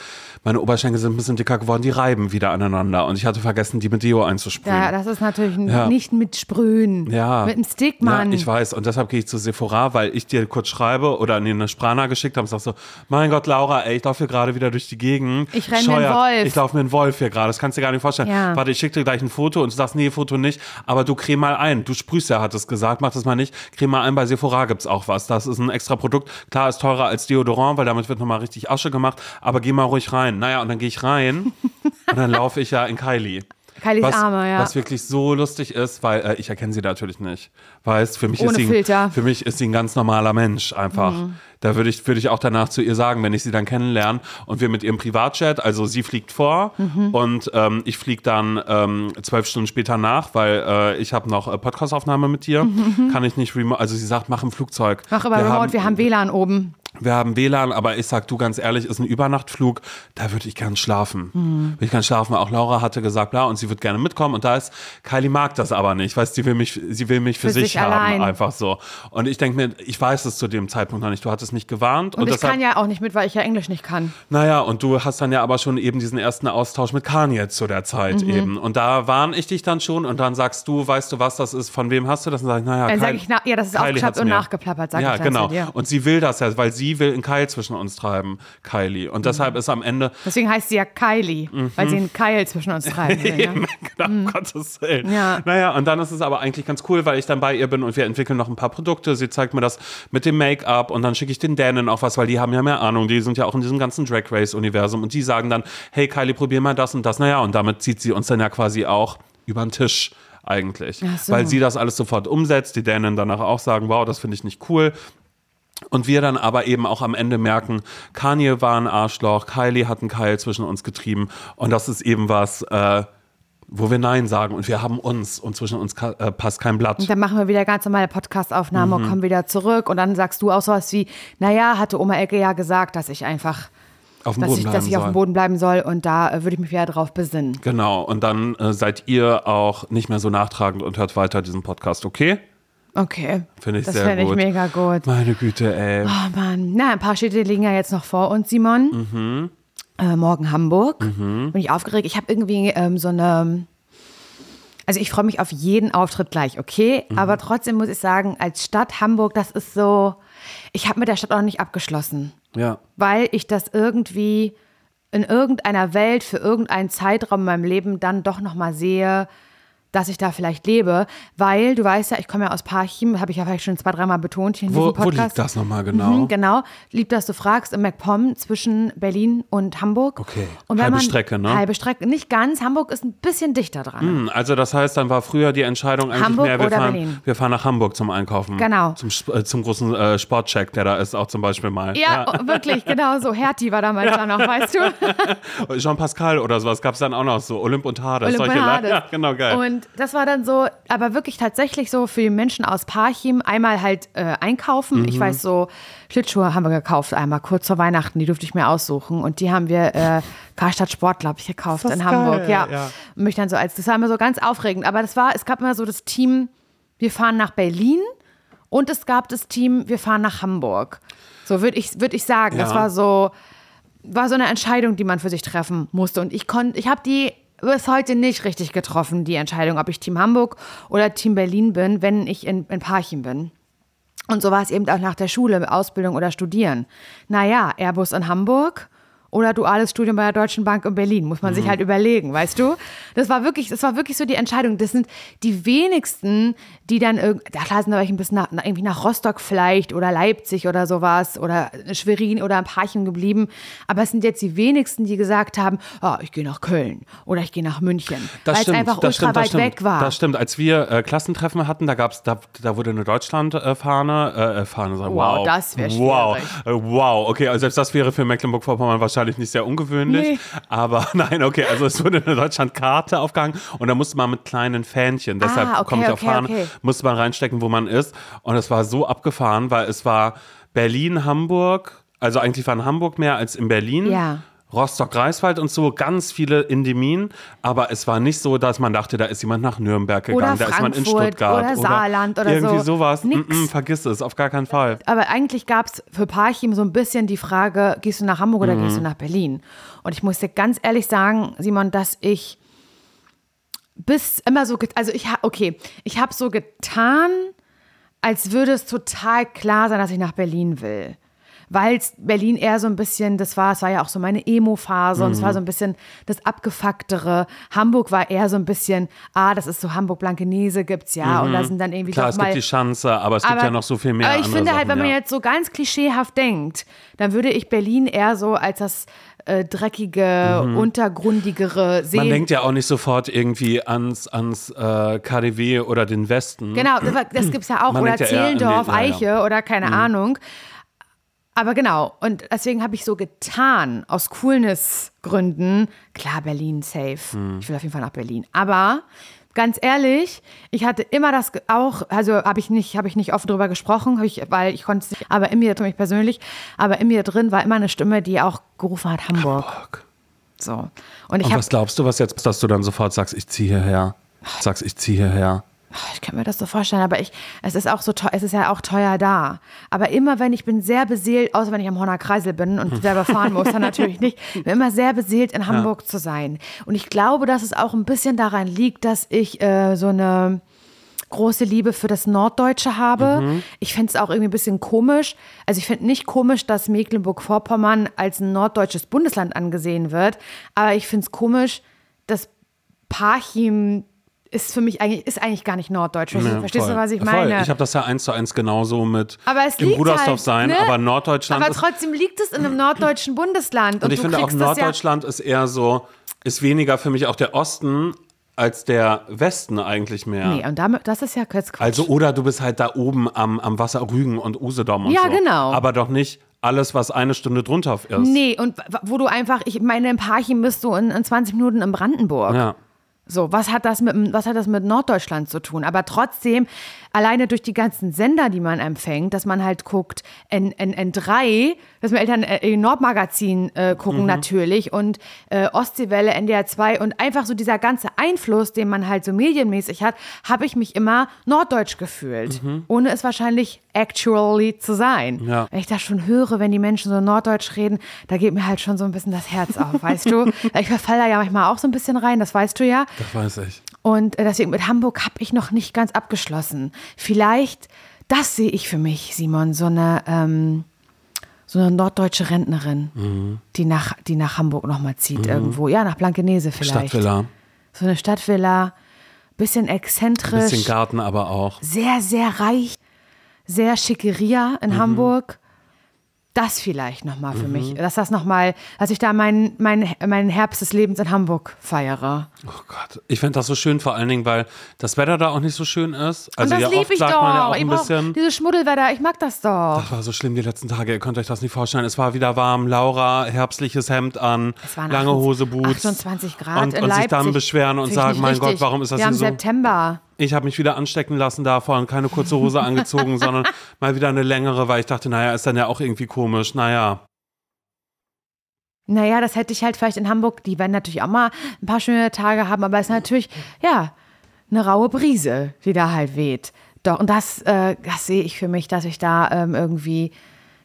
meine Oberschenkel sind ein bisschen dicker geworden, die reiben wieder aneinander. Und ich hatte vergessen, die mit Deo einzusprühen. ja, das ist natürlich Ja. nicht mit Sprühen. Ja. Mit einem Stick, Mann. Ja, ich weiß. Und deshalb gehe ich zu Sephora, weil ich dir kurz schreibe oder nee, eine Sprana geschickt habe und sag so, mein Gott, Laura, ey, ich laufe hier gerade wieder durch die Gegend. Ich renn mir einen Scheuert. Wolf. Ich laufe mir einen Wolf hier gerade. Das kannst du dir gar nicht vorstellen. Ja. Warte, ich schicke dir gleich ein Foto und du sagst, nee, Foto nicht. Aber du creme mal ein. Du sprühst ja, hat es gesagt. Mach das mal nicht. Creme mal ein. Bei Sephora gibt's auch was. Das ist ein extra Produkt. Klar, ist teurer als Deodorant, weil damit wird nochmal richtig Asche gemacht. Aber geh mal ruhig rein. Naja, und dann gehe ich rein *laughs* und dann laufe ich ja in Kylie. Kylies was, Arme, ja. Was wirklich so lustig ist, weil äh, ich erkenne sie natürlich nicht. Weißt, für mich Ohne ist sie, Filter. für mich ist sie ein ganz normaler Mensch einfach. Da würde ich, würde ich auch danach zu ihr sagen, wenn ich sie dann kennenlerne und wir mit ihrem Privatchat, also sie fliegt vor und ähm, ich fliege dann ähm, zwölf Stunden später nach, weil äh, ich habe noch äh, Podcastaufnahme mit dir. Kann ich nicht remote, also sie sagt, mach im Flugzeug. Mach über wir Remote, haben, wir haben WLAN oben. Wir haben WLAN, aber ich sag du ganz ehrlich, ist ein Übernachtflug, da würde ich gern schlafen. Mhm. Würde ich gern schlafen. Auch Laura hatte gesagt, bla, und sie wird gerne mitkommen. Und da ist, Kylie mag das aber nicht. Weißt sie will mich, sie will mich für, Für sich, sich haben, allein. einfach so. Und ich denke mir, ich weiß es zu dem Zeitpunkt noch nicht. Du hattest nicht gewarnt. Und, ich deshalb, kann ja auch nicht mit, weil ich ja Englisch nicht kann. naja, und du hast dann ja aber schon eben diesen ersten Austausch mit Kanye zu der Zeit Mhm. eben. Und da warne ich dich dann schon und dann sagst du, weißt du, was das ist, von wem hast du das? Und sag ich, naja, Dann sag ich, na, ja, das ist Kylie aufgeschnappt und mir. nachgeplappert, sag ja, ich dann genau. Und sie will das ja, weil sie will einen Keil zwischen uns treiben, Kylie. Mhm. Und deshalb ist am Ende, Deswegen heißt sie ja Kylie, weil sie einen Keil zwischen uns treiben will. *laughs* Eben, Ne? genau, um Gottes Willen. Ja. Naja, und dann ist es aber eigentlich ganz cool, weil ich dann bei ihr bin und wir entwickeln noch ein paar Produkte. Sie zeigt mir das mit dem Make-up und dann schicke ich den Dänen auch was, weil die haben ja mehr Ahnung. Die sind ja auch in diesem ganzen Drag Race-Universum und die sagen dann, hey Kylie, probier mal das und das. Naja, und damit zieht sie uns dann ja quasi auch über den Tisch eigentlich. So. Weil sie das alles sofort umsetzt, die Dänen danach auch sagen, wow, das finde ich nicht cool. Und wir dann aber eben auch am Ende merken, Kanye war ein Arschloch, Kylie hat einen Keil zwischen uns getrieben und das ist eben was, äh, wo wir Nein sagen und wir haben uns und zwischen uns äh, passt kein Blatt. Und dann machen wir wieder ganz normale Podcast-Aufnahme Mhm. und kommen wieder zurück. Und dann sagst du auch sowas wie, naja, hatte Oma Elke ja gesagt, dass ich einfach, Auf dem dass Boden ich, dass bleiben ich auf soll. dem Boden bleiben soll. Und da äh, würde ich mich wieder drauf besinnen. Genau, und dann äh, seid ihr auch nicht mehr so nachtragend und hört weiter diesen Podcast, okay? Okay. Finde ich das sehr ich gut. mega gut. Meine Güte, ey. Oh Mann. Na, ein paar Städte liegen ja jetzt noch vor uns, Simon. Mhm. Äh, morgen Hamburg. Bin ich aufgeregt. Ich habe irgendwie ähm, so eine. Also ich freue mich auf jeden Auftritt gleich, okay? Mhm. Aber trotzdem muss ich sagen, als Stadt Hamburg, das ist so. Ich habe mit der Stadt auch noch nicht abgeschlossen. Ja. weil ich das irgendwie in irgendeiner Welt für irgendeinen Zeitraum in meinem Leben dann doch noch mal sehe, dass ich da vielleicht lebe, weil du weißt ja, ich komme ja aus Parchim, habe ich ja vielleicht schon zwei, dreimal betont hier in Wo, diesem wo Podcast. liegt das nochmal genau? Mhm, genau, lieb, dass du fragst, im MacPom zwischen Berlin und Hamburg. Okay. Und Halbe man, Strecke, ne? Halbe Strecke, nicht ganz. Hamburg ist ein bisschen dichter dran. Hm, Also das heißt, dann war früher die Entscheidung eigentlich Hamburg mehr, wir oder fahren, Berlin? wir fahren nach Hamburg zum Einkaufen. Genau. Zum, äh, zum großen äh, Sportcheck, der da ist, auch zum Beispiel mal. Ja, oh, wirklich, genau so. Hertie war damals da *laughs* noch, weißt du? *laughs* Jean Pascal oder sowas gab es dann auch noch so. Olymp und Hades. Olymp solche und Hades. Ja, genau, geil. Und das war dann so, aber wirklich tatsächlich so für die Menschen aus Parchim einmal halt äh, einkaufen. Mhm. Ich weiß so, Schlittschuhe haben wir gekauft einmal kurz vor Weihnachten, die durfte ich mir aussuchen. Und die haben wir äh, Karstadt Sport, glaube ich, gekauft in Hamburg. Ja. ja. Und mich dann so als, das war immer so ganz aufregend. Aber das war, es gab immer so das Team, wir fahren nach Berlin und es gab das Team, wir fahren nach Hamburg. So würde ich, würd ich sagen. Das Ja. war so, war so eine Entscheidung, die man für sich treffen musste. Und ich konnte, ich habe die bis heute nicht richtig getroffen, die Entscheidung, ob ich Team Hamburg oder Team Berlin bin, wenn ich in, in Parchim bin. Und so war es eben auch nach der Schule, Ausbildung oder Studieren. Naja, Airbus in Hamburg oder duales Studium bei der Deutschen Bank in Berlin. Muss man sich halt überlegen, weißt du? Das war wirklich, das war wirklich so die Entscheidung. Das sind die wenigsten, die dann irgendwie, da sind welche ein bisschen nach, irgendwie nach Rostock vielleicht oder Leipzig oder sowas oder Schwerin oder ein Parchim geblieben. Aber es sind jetzt die wenigsten, die gesagt haben, oh, ich gehe nach Köln oder ich gehe nach München. Das weil es stimmt, einfach ultra stimmt, weit stimmt. weg war. Das stimmt. Als wir äh, Klassentreffen hatten, da gab's, da, da wurde eine Deutschland-Fahne, äh, äh, Fahne, sagen, Wow, wow, das wär Wow, schwierig. äh, wow, okay, also selbst das wäre für Mecklenburg-Vorpommern wahrscheinlich nicht sehr ungewöhnlich. Nee. Aber *laughs* nein, okay, also es wurde eine Deutschland-Karte aufgehangen und da musste man mit kleinen Fähnchen, deshalb Ah, okay, komme ich auf okay, Fahne, okay. Musste man reinstecken, wo man ist. Und es war so abgefahren, weil es war Berlin, Hamburg, also eigentlich war in Hamburg mehr als in Berlin. Ja. Rostock-Greifswald und so, ganz viele Endemien, aber es war nicht so, dass man dachte, da ist jemand nach Nürnberg gegangen, Oder da ist man in Stuttgart oder Saarland oder irgendwie so. sowas. Nix. Mm -mm, vergiss es, auf gar keinen Fall. Aber eigentlich gab es für Parchim so ein bisschen die Frage, gehst du nach Hamburg oder gehst du nach Berlin? Und ich muss dir ganz ehrlich sagen, Simon, dass ich bis immer so, also ich habe, okay, ich habe so getan, als würde es total klar sein, dass ich nach Berlin will. Weil Berlin eher so ein bisschen, das war, es war ja auch so meine Emo-Phase und es war so ein bisschen das Abgefucktere. Hamburg war eher so ein bisschen, ah, das ist so Hamburg-Blankenese gibt's ja und da sind dann irgendwie Klar, es mal gibt die Chance, aber es gibt ja noch so viel mehr. aber ich finde halt, Sachen, wenn man ja. jetzt so ganz klischeehaft denkt, dann würde ich Berlin eher so als das äh, dreckige, untergrundigere sehen. Mhm. Man denkt ja auch nicht sofort irgendwie ans, ans äh, KDW oder den Westen. Genau, das, gibt es ja auch. Man oder ja Zehlendorf, ja, ja. Eiche oder keine Mhm. Ahnung. Aber genau, und deswegen habe ich so getan, aus Coolness-Gründen, klar, Berlin safe. Mhm. Ich will auf jeden Fall nach Berlin. Aber ganz ehrlich, ich hatte immer das auch, also habe ich nicht, habe ich nicht offen drüber gesprochen, ich, weil ich konnte es nicht, aber in mir, mich persönlich, aber in mir drin war immer eine Stimme, die auch gerufen hat, Hamburg. Fuck. So. Und ich Und was glaubst du, was jetzt, dass du dann sofort sagst, ich ziehe hierher? Sagst, ich ziehe hierher. Ich kann mir das so vorstellen, aber ich, es ist auch so teuer, es ist ja auch teuer da. Aber immer wenn ich bin sehr beseelt, außer wenn ich am Horner Kreisel bin und *laughs* selber fahren muss, dann natürlich nicht, bin immer sehr beseelt in Hamburg zu sein. Und ich glaube, dass es auch ein bisschen daran liegt, dass ich äh, so eine große Liebe für das Norddeutsche habe. Ich finde es auch irgendwie ein bisschen komisch. Also ich finde nicht komisch, dass Mecklenburg-Vorpommern als ein norddeutsches Bundesland angesehen wird. Aber ich finde es komisch, dass Parchim ist für mich eigentlich, ist eigentlich gar nicht norddeutsch. Verstehst, Ja, verstehst du, voll. was ich Voll. meine? Ich habe das ja eins zu eins genauso mit aber es im liegt Brudersdorf halt, sein, ne? aber Norddeutschland Aber trotzdem liegt es in einem norddeutschen Bundesland. Und, Und ich du finde auch Norddeutschland ist eher so, ist weniger für mich auch der Osten als der Westen eigentlich mehr. Ja, nee, und damit, das ist ja kurz Quatsch. Also oder du bist halt da oben am, am Wasser Rügen und Usedom und Ja, so. genau. Aber doch nicht alles, was eine Stunde drunter ist. Nee, und wo du einfach, ich meine, in Parchim bist du in, in 20 Minuten in Brandenburg. Ja. So, was hat das mit was hat das mit Norddeutschland zu tun? Aber trotzdem, alleine durch die ganzen Sender, die man empfängt, dass man halt guckt, N, N, N3, dass meine Eltern äh, Nordmagazin äh, gucken natürlich und äh, Ostseewelle, NDR 2 und einfach so dieser ganze Einfluss, den man halt so medienmäßig hat, habe ich mich immer norddeutsch gefühlt, ohne es wahrscheinlich actually zu sein. Ja. Wenn ich das schon höre, wenn die Menschen so norddeutsch reden, da geht mir halt schon so ein bisschen das Herz auf, weißt du? *laughs* Ich verfalle da ja manchmal auch so ein bisschen rein, das weißt du ja. Das weiß ich. Und äh, deswegen mit Hamburg habe ich noch nicht ganz abgeschlossen. Vielleicht, das sehe ich für mich, Simon, so eine, ähm, so eine norddeutsche Rentnerin, Mhm. die, nach, die nach Hamburg nochmal zieht irgendwo. Ja, nach Blankenese vielleicht. Stadtvilla. So eine Stadtvilla, bisschen exzentrisch, Bisschen Garten aber auch. sehr, sehr reich, sehr schickeria in Hamburg. Das vielleicht nochmal für mich, dass das nochmal, dass ich da meinen mein, mein Herbst des Lebens in Hamburg feiere. Oh Gott. Ich finde das so schön, vor allen Dingen, weil das Wetter da auch nicht so schön ist. Also Und ja, das lieb oft ich doch. ja auch ich ein bisschen. Diese Schmuddelwetter, ich mag das doch. Das war so schlimm die letzten Tage, ihr könnt euch das nicht vorstellen. Es war wieder warm, Laura, herbstliches Hemd an, lange 28 Hose, Boots. 28 Grad und, in und sich Leipzig. dann beschweren und sagen, mein Gott, richtig. warum ist das Wir haben so? September. Ich habe mich wieder anstecken lassen davor und keine kurze Hose angezogen, *laughs* sondern mal wieder eine längere, weil ich dachte, naja, ist dann ja auch irgendwie komisch. Naja, Naja, das hätte ich halt vielleicht in Hamburg. Die werden natürlich auch mal ein paar schöne Tage haben, aber es ist natürlich, ja, eine raue Brise, die da halt weht. Doch, und das, äh, das sehe ich für mich, dass ich da ähm, irgendwie,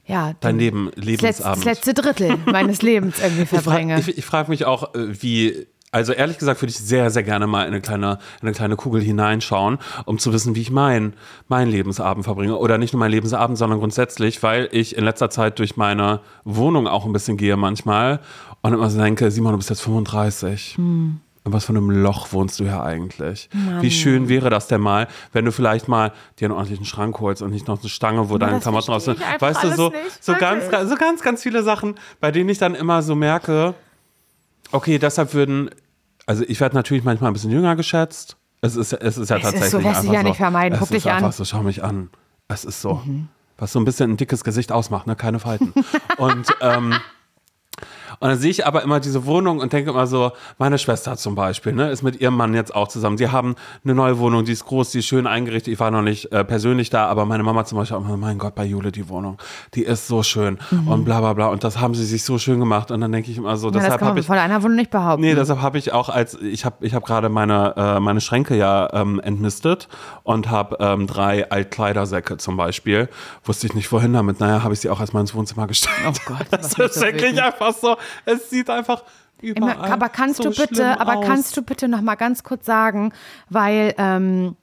ja, dein den- Leben, das, letzte, das Lebensabend. letzte Drittel meines Lebens irgendwie Ich, fra verbringe. ich, ich frage mich auch, äh, wie, Also ehrlich gesagt würde ich sehr, sehr gerne mal in eine kleine, in eine kleine Kugel hineinschauen, um zu wissen, wie ich mein, meinen Lebensabend verbringe. Oder nicht nur meinen Lebensabend, sondern grundsätzlich, weil ich in letzter Zeit durch meine Wohnung auch ein bisschen gehe manchmal und immer so denke, Simon, du bist jetzt 35. In was für einem Loch wohnst du hier eigentlich? Wie schön wäre das denn mal, wenn du vielleicht mal dir einen ordentlichen Schrank holst und nicht noch eine Stange, wo deine Klamotten raus sind. Weißt du, so, nicht, so, ganz, so ganz, ganz viele Sachen, bei denen ich dann immer so merke, okay, deshalb würden, also ich werde natürlich manchmal ein bisschen jünger geschätzt. Es ist, es ist ja Es ist tatsächlich so, lässt sich ja nicht so. vermeiden. Es Guck ist dich an. Mhm. einfach so, schau mich an. Es ist so. Was so ein bisschen ein dickes Gesicht ausmacht, ne? Keine Falten. *laughs* und, ähm, und dann sehe ich aber immer diese Wohnung und denke immer so, meine Schwester zum Beispiel, ne, ist mit ihrem Mann jetzt auch zusammen. Die haben eine neue Wohnung, die ist groß, die ist schön eingerichtet. Ich war noch nicht äh, persönlich da, aber meine Mama zum Beispiel immer, mein Gott, bei Jule die Wohnung, die ist so schön und bla bla bla. Und das haben sie sich so schön gemacht. Und dann denke ich immer so, Ja, das deshalb habe ich. von einer Wohnung nicht behaupten. Nee, deshalb habe ich auch als, ich habe ich hab gerade meine, äh, meine Schränke ja ähm, entmistet und habe ähm, drei Altkleidersäcke zum Beispiel. Wusste ich nicht wohin damit. Naja, habe ich sie auch erstmal ins Wohnzimmer gestellt. Oh Gott, *laughs* das das ist wirklich einfach so, es sieht einfach überall aber kannst so du bitte, aber aus. kannst du bitte noch mal ganz kurz sagen, weil ähm,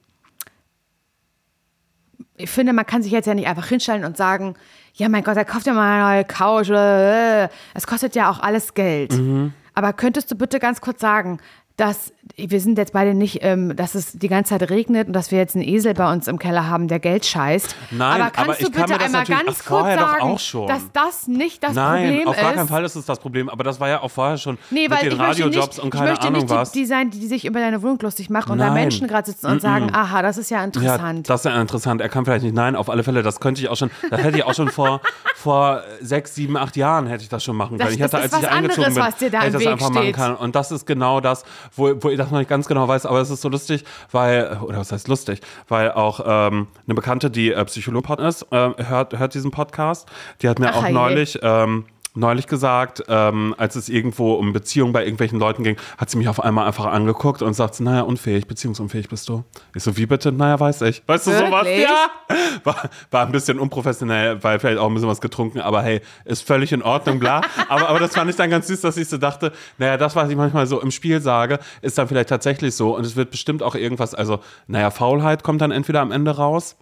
ich finde, man kann sich jetzt ja nicht einfach hinstellen und sagen, ja mein Gott, er kauft ja mal eine neue Couch. äh, Es kostet ja auch alles Geld. Mhm. Aber könntest du bitte ganz kurz sagen, dass wir sind jetzt beide nicht, ähm, dass es die ganze Zeit regnet und dass wir jetzt einen Esel bei uns im Keller haben, der Geld scheißt. Nein, aber kannst aber du kann bitte das einmal ganz ach, kurz sagen, auch schon. dass das nicht das Nein, Problem auf ist? gar keinen Fall ist es das Problem. Aber das war ja auch vorher schon Nee, mit weil den ich möchte Radiojobs nicht, und ich keine möchte Ahnung nicht die, was. die sein, die sich über deine Wohnung lustig machen und da Nein. Menschen gerade sitzen und sagen, aha, das ist ja Ja, interessant. das ist ja interessant. Er kann vielleicht nicht. Nein, auf alle Fälle. Das könnte ich auch schon. Das hätte ich auch schon vor, *laughs* vor sechs, sieben, acht Jahren hätte ich das schon machen können. Das- ich hätte, das als ist ich was eingezogen anderes, bin, was dir da hätte ich das einfach machen steht. können. Und das ist genau das, wo, wo ich das noch nicht ganz genau weiß. Aber es ist so lustig, weil oder was heißt lustig, weil auch ähm, eine Bekannte, die äh, Psychologin ist, äh, hört, hört diesen Podcast. Die hat mir Ach, auch neulich ähm, neulich gesagt, ähm, als es irgendwo um Beziehungen bei irgendwelchen Leuten ging, hat sie mich auf einmal einfach angeguckt und sagt, naja, unfähig, beziehungsunfähig bist du. Ich so, wie bitte? Naja, weiß ich. Weißt du sowas? Ja. *laughs* War, war ein bisschen unprofessionell, weil vielleicht auch ein bisschen was getrunken, aber hey, ist völlig in Ordnung, bla. *laughs* aber, aber das fand ich dann ganz süß, dass ich so dachte, naja, das, was ich manchmal so im Spiel sage, ist dann vielleicht tatsächlich so und es wird bestimmt auch irgendwas, also, naja, Faulheit kommt dann entweder am Ende raus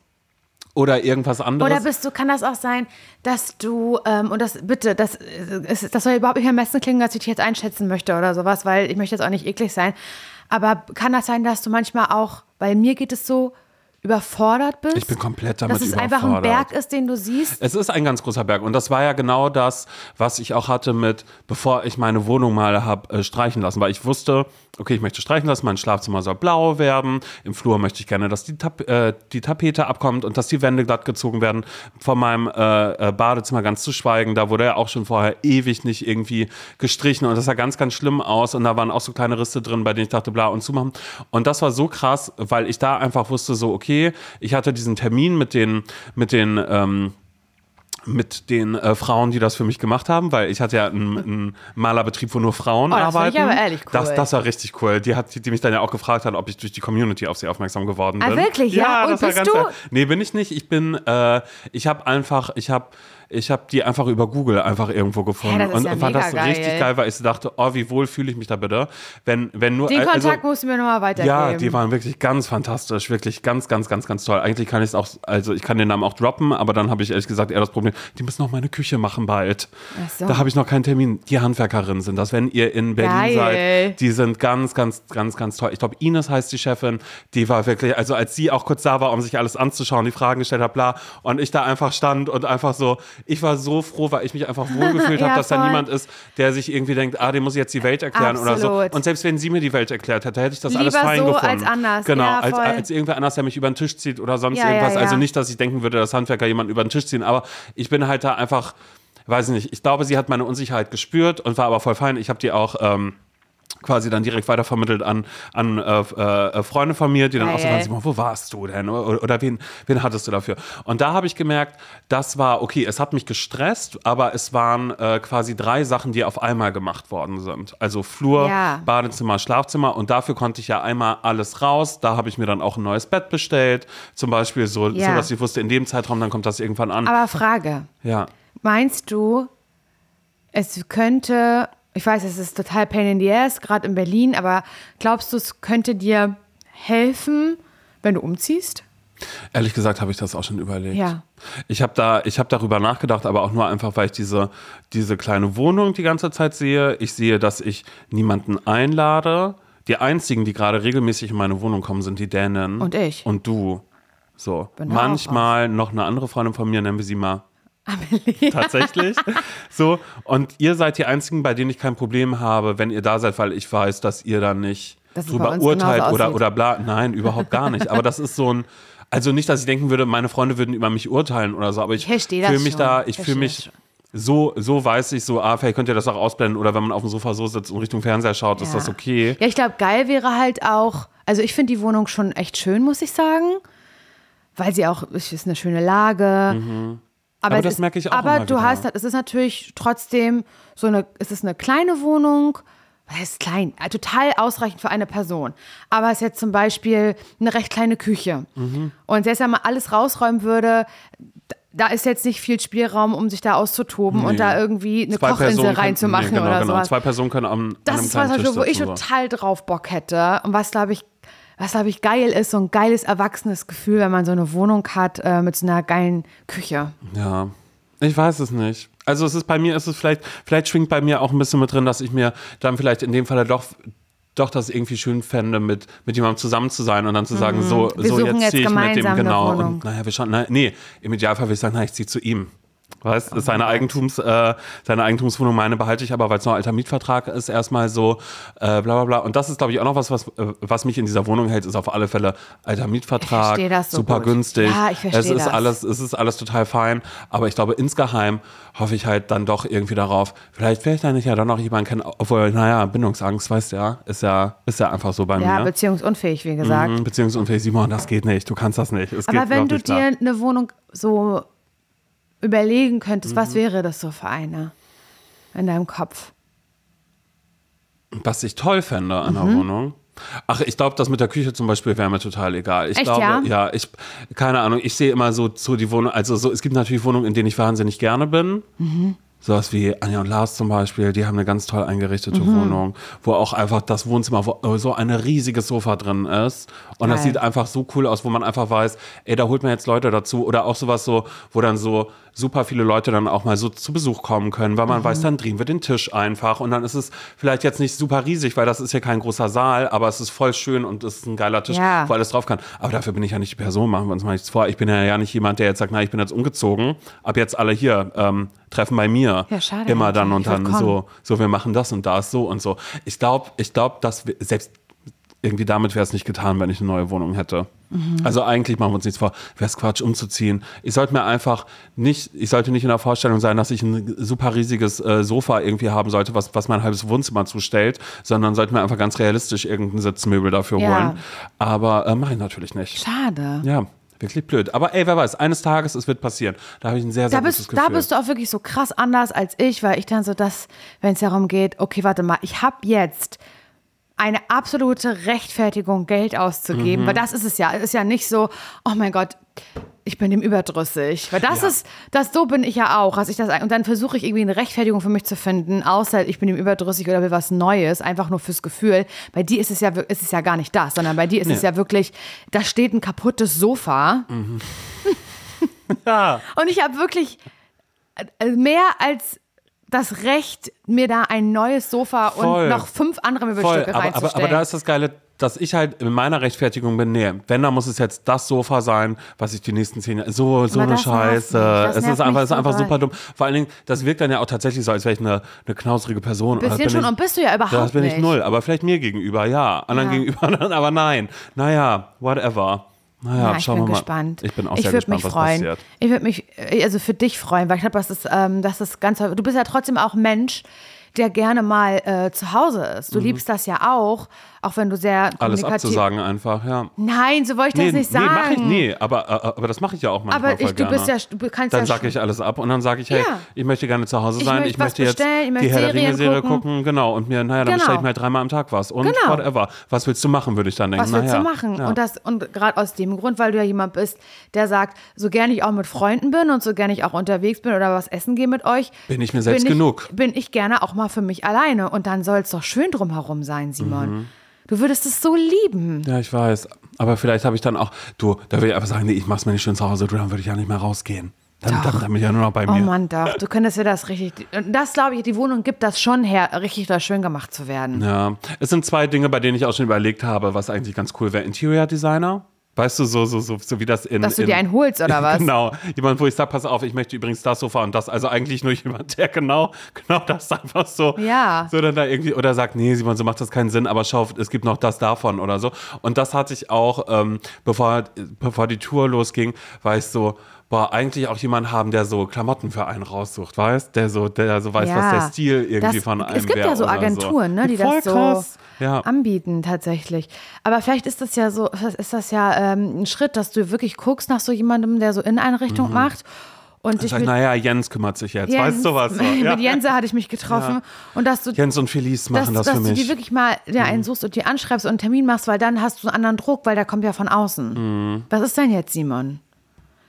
oder irgendwas anderes. Oder bist du, kann das auch sein, dass du, ähm, und das bitte, das, das soll überhaupt nicht am besten klingen, dass ich dich jetzt einschätzen möchte oder sowas, weil ich möchte jetzt auch nicht eklig sein. Aber kann das sein, dass du manchmal auch, weil mir geht es so, überfordert bist? Ich bin komplett damit Dass es einfach ein. Berg ist, den du siehst? Es ist ein ganz großer Berg. Und das war ja genau das, was ich auch hatte mit, bevor ich meine Wohnung mal habe äh, streichen lassen, weil ich wusste, okay, ich möchte streichen lassen, mein Schlafzimmer soll blau werden, im Flur möchte ich gerne, dass die, Tap äh, die Tapete abkommt und dass die Wände glatt gezogen werden, von meinem äh, äh, Badezimmer ganz zu schweigen, da wurde ja auch schon vorher ewig nicht irgendwie gestrichen. Und das sah ganz, ganz schlimm aus. Und da waren auch so kleine Risse drin, bei denen ich dachte, bla und zumachen. Und das war so krass, weil ich da einfach wusste, so okay, ich hatte diesen Termin mit den, mit den, ähm, mit den äh, Frauen, die das für mich gemacht haben, weil ich hatte ja einen, einen Malerbetrieb, wo nur Frauen Oh, das arbeiten. ich aber ehrlich cool. Das, das war richtig cool. Die hat, die, die mich dann ja auch gefragt hat, ob ich durch die Community auf sie aufmerksam geworden Ah, bin. wirklich? Ja, und das war bist ganz du? Nee, bin ich nicht. Ich bin, äh, ich habe einfach, ich habe ich habe die einfach über Google einfach irgendwo gefunden Ja, und ja fand das mega richtig geil. geil, weil ich dachte, oh, wie wohl fühle ich mich da bitte, wenn wenn nur Den also, Kontakt musst du mir nochmal weitergeben. ja, die waren wirklich ganz fantastisch, wirklich ganz, ganz, ganz, ganz toll. Eigentlich kann ich es auch, also ich kann den Namen auch droppen, aber dann habe ich ehrlich gesagt eher das Problem, die müssen noch meine Küche machen bald. Ach so. Da habe ich noch keinen Termin. Die Handwerkerinnen sind das, wenn ihr in Berlin Geil. seid, die sind ganz, ganz, ganz, ganz toll. Ich glaube, Ines heißt die Chefin, die war wirklich, also als sie auch kurz da war, um sich alles anzuschauen, die Fragen gestellt hat, bla, und ich da einfach stand und einfach so, ich war so froh, weil ich mich einfach wohlgefühlt *laughs* Ja, habe, dass da voll. niemand ist, der sich irgendwie denkt, ah, dem muss ich jetzt die Welt erklären oder so. Absolut. Und selbst wenn sie mir die Welt erklärt hätte, hätte ich das alles Lieber fein so gefunden. als anders. Genau, Ja, als, als irgendwer anders, der mich über den Tisch zieht oder sonst Ja, irgendwas. Also nicht, dass ich denken würde, dass Handwerker jemanden über den Tisch ziehen, aber ich bin halt da einfach, weiß nicht, ich glaube, sie hat meine Unsicherheit gespürt und war aber voll fein. Ich habe die auch. Ähm, quasi dann direkt weitervermittelt an, an äh, äh, Freunde von mir, die dann auch so Geil. waren, Simon, wo warst du denn? Oder, oder wen, wen hattest du dafür? Und da habe ich gemerkt, das war, okay, es hat mich gestresst, aber es waren äh, quasi drei Sachen, die auf einmal gemacht worden sind. Also Flur, Ja. Badezimmer, Schlafzimmer und dafür konnte ich ja einmal alles raus. Da habe ich mir dann auch ein neues Bett bestellt, zum Beispiel so, Ja. so dass ich wusste, in dem Zeitraum, dann kommt das irgendwann an. Aber Frage, ja. meinst du, es könnte Ich weiß, es ist total pain in the ass, gerade in Berlin, aber glaubst du, es könnte dir helfen, wenn du umziehst? Ehrlich gesagt habe ich das auch schon überlegt. Ja. Ich habe da, ich habe darüber nachgedacht, aber auch nur einfach, weil ich diese, diese kleine Wohnung die ganze Zeit sehe. Ich sehe, dass ich niemanden einlade. Die einzigen, die gerade regelmäßig in meine Wohnung kommen, sind die Dänen. Und ich. Und du. So. Bin Manchmal noch eine andere Freundin von mir, nennen wir sie mal. Tatsächlich. So. Und ihr seid die einzigen, bei denen ich kein Problem habe, wenn ihr da seid, weil ich weiß, dass ihr dann nicht bei drüber urteilt oder, oder bla. Nein, überhaupt gar nicht. Aber das ist so ein. Also nicht, dass ich denken würde, meine Freunde würden über mich urteilen oder so, aber ich das fühle mich schon. da, ich fühle mich das so, so weiß ich so, ah, vielleicht könnt ihr das auch ausblenden oder wenn man auf dem Sofa so sitzt und Richtung Fernseher schaut, ist Ja. das okay. Ja, ich glaube, geil wäre halt auch, also ich finde die Wohnung schon echt schön, muss ich sagen, weil sie auch, es ist eine schöne Lage. Mhm. Aber es das ist, merke ich auch Aber immer du wieder. hast, halt- es ist natürlich trotzdem so eine, es ist eine kleine Wohnung, was heißt klein, äh, total ausreichend für eine Person. Aber es ist jetzt zum Beispiel eine recht kleine Küche. Mhm. Und selbst wenn man alles rausräumen würde, da ist jetzt nicht viel Spielraum, um sich da auszutoben Nee. und da irgendwie eine Zwei Kochinsel reinzumachen nee, genau, oder genau. sowas. Zwei Personen können am, Das ist was, Tisch wo ich total drauf Bock hätte. Und was, glaube ich, was, glaube ich, geil ist, so ein geiles, erwachsenes Gefühl, wenn man so eine Wohnung hat äh, mit so einer geilen Küche. Ja, ich weiß es nicht. Also es ist bei mir, ist es vielleicht, vielleicht schwingt bei mir auch ein bisschen mit drin, dass ich mir dann vielleicht in dem Fall doch doch das irgendwie schön fände, mit, mit jemandem zusammen zu sein und dann zu sagen, so, Mhm. Wir so suchen jetzt jetzt ziehe ich mit dem, genau. Und naja, wir schauen, na, nee, im Idealfall würde ich sagen, na, ich ziehe zu ihm. Weißt, ist seine, Eigentums, äh, seine Eigentumswohnung, meine behalte ich aber, weil es noch alter Mietvertrag ist, erstmal so, äh, bla bla bla. Und das ist, glaube ich, auch noch was, was, äh, was mich in dieser Wohnung hält, ist auf alle Fälle alter Mietvertrag, verstehe das so super gut. günstig. Ja, ich verstehe es ist das. alles, es ist alles total fein. Aber ich glaube, insgeheim hoffe ich halt dann doch irgendwie darauf, vielleicht werde ich dann nicht ja dann noch jemanden kennen, obwohl, naja, Bindungsangst, weißt du ja, ist ja, ist ja einfach so bei Ja, mir. beziehungsunfähig, wie gesagt. Mhm, Beziehungsunfähig, Simon, das geht nicht, du kannst das nicht. Es Aber wenn du dir eine Wohnung so überlegen könntest, Mhm. was wäre das so für eine in deinem Kopf? Was ich toll fände an Mhm. der Wohnung. Ach, ich glaube, das mit der Küche zum Beispiel wäre mir total egal. Ich Echt, glaube, ja? ich, keine Ahnung, ich sehe immer so, so die Wohnung, also so, es gibt natürlich Wohnungen, in denen ich wahnsinnig gerne bin. Mhm. Sowas wie Anja und Lars zum Beispiel, die haben eine ganz toll eingerichtete Mhm. Wohnung, wo auch einfach das Wohnzimmer, wo so ein riesiges Sofa drin ist. Und das Geil. sieht einfach so cool aus, wo man einfach weiß, ey, da holt man jetzt Leute dazu. Oder auch sowas so, wo dann so super viele Leute dann auch mal so zu Besuch kommen können, weil man Mhm. weiß, dann drehen wir den Tisch einfach. Und dann ist es vielleicht jetzt nicht super riesig, weil das ist ja kein großer Saal, aber es ist voll schön und es ist ein geiler Tisch, Ja. wo alles drauf kann. Aber dafür bin ich ja nicht die Person, machen wir uns mal nichts vor. Ich bin ja, ja nicht jemand, der jetzt sagt, na, ich bin jetzt umgezogen, ab jetzt alle hier ähm, treffen bei mir. Ja, schade Immer dann und dann so, so, wir machen das und das so und so. Ich glaube, ich glaube, dass wir, selbst irgendwie damit wäre es nicht getan, wenn ich eine neue Wohnung hätte. Mhm. Also eigentlich machen wir uns nichts vor, wäre es Quatsch umzuziehen. Ich sollte mir einfach nicht, ich sollte nicht in der Vorstellung sein, dass ich ein super riesiges äh, Sofa irgendwie haben sollte, was, was mein halbes Wohnzimmer zustellt, sondern sollte mir einfach ganz realistisch irgendein Sitzmöbel dafür Ja. holen. Aber äh, mache ich natürlich nicht. Schade. Ja, wirklich blöd. Aber ey, wer weiß, eines Tages, es wird passieren. Da habe ich ein sehr, sehr Da gutes bist, Gefühl. da bist du auch wirklich so krass anders als ich, weil ich dann so das, wenn es darum geht, okay, warte mal, ich habe jetzt eine absolute Rechtfertigung, Geld auszugeben, Mhm. weil das ist es ja. Es ist ja nicht so, oh mein Gott, ich bin dem überdrüssig. Weil das Ja. ist, das so bin ich ja auch. Also ich das, und dann versuche ich irgendwie eine Rechtfertigung für mich zu finden, außer ich bin dem überdrüssig oder will was Neues, einfach nur fürs Gefühl. Bei dir ist es ja, ist es ja gar nicht das, sondern bei dir ist es Nee. ja wirklich, da steht ein kaputtes Sofa. *laughs* ja. Und ich habe wirklich äh, mehr als das Recht, mir da ein neues Sofa Voll. und noch fünf andere Voll, Möbelstücke aber, aber, reinzustellen. aber da ist das Geile, dass ich halt in meiner Rechtfertigung bin, nee, wenn, dann muss es jetzt das Sofa sein, was ich die nächsten zehn Jahre, so, so eine Scheiße. Es ist einfach, ist einfach so super dumm. Vor allen Dingen, das wirkt dann ja auch tatsächlich so, als wäre ich eine, eine knausrige Person. Bisschen bin schon, ich, und bist du ja überhaupt Das bin ich nicht. null, aber vielleicht mir gegenüber, ja. Anderen Ja. gegenüber, *laughs* aber nein. Naja, whatever. Naja, ja, ich bin gespannt. Ich bin auch ich sehr gespannt, mich was freuen. passiert. Ich würde mich, äh, also für dich freuen, weil ich glaube, das ist, ähm, das ist ganz, du bist ja trotzdem auch Mensch, der gerne mal äh, zu Hause ist. Du liebst das ja auch, auch wenn du sehr Mhm. Alles abzusagen einfach, ja. Nein, so wollte ich das nicht sagen. Nee, mach ich, nee, aber, äh, aber das mache ich ja auch manchmal Aber ich, du bist ja, du kannst Dann ja sage ich alles ab und dann sage ich, hey, Ja. ich möchte gerne zu Hause Ich sein, möchte ich möchte jetzt ich möchte die Herr der Ringe-Serie gucken. gucken. genau, und mir, naja, dann Genau. bestelle ich mir halt dreimal am Tag was und Genau. whatever. Was willst du machen, würde ich dann denken. Was willst naja, du machen? Ja. Und das und gerade aus dem Grund, weil du ja jemand bist, der sagt, so gerne ich auch mit Freunden bin und so gerne ich auch unterwegs bin oder was essen gehe mit euch, Bin ich mir selbst bin ich, genug. Bin ich gerne auch mal mal für mich alleine und dann soll es doch schön drumherum sein, Simon. Mhm. Du würdest es so lieben. Ja, ich weiß. Aber vielleicht habe ich dann auch, du, da will ich einfach sagen, nee, ich mach's mir nicht schön zu Hause, du, dann würde ich ja nicht mehr rausgehen. Dann, dann, dann bin ich ja nur noch bei Oh mir. Mann, doch. Du könntest dir das richtig. Und das, glaube ich, die Wohnung gibt das schon her, richtig da schön gemacht zu werden. Ja, es sind zwei Dinge, bei denen ich auch schon überlegt habe, was eigentlich ganz cool wäre. Interior Designer. Weißt du, so, so, so, so wie das in. Dass du in, dir einen holst, oder *laughs* was? Genau. Jemand, wo ich sage, pass auf, ich möchte übrigens das Sofa und das. Also eigentlich nur *laughs* jemand, der genau, genau das einfach so. Ja. So dann da irgendwie, oder sagt, nee, Simon, so macht das keinen Sinn, aber schau, es gibt noch das davon oder so. Und das hatte ich auch, ähm, bevor, bevor die Tour losging, war ich so, boah, eigentlich auch jemand haben, der so Klamotten für einen raussucht, weißt? Der so, der so weiß, was der Stil irgendwie das, von einem Es gibt ja so Agenturen, so. ne, die Voll das so krass. Ja. anbieten tatsächlich. Aber vielleicht ist das ja so, ist das ja ähm, ein Schritt, dass du wirklich guckst nach so jemandem, der so Inneneinrichtung macht. Und ich Sag, naja, Jens kümmert sich jetzt. Jens, weißt du was? So, *laughs* ja. mit Jense hatte ich mich getroffen und dass du Jens und Felice dass, machen das dass für du die mich. Mhm. wirklich mal ja, einen suchst und die anschreibst und einen Termin machst, weil dann hast du einen anderen Druck, weil der kommt ja von außen. Mhm. Was ist denn jetzt, Simon?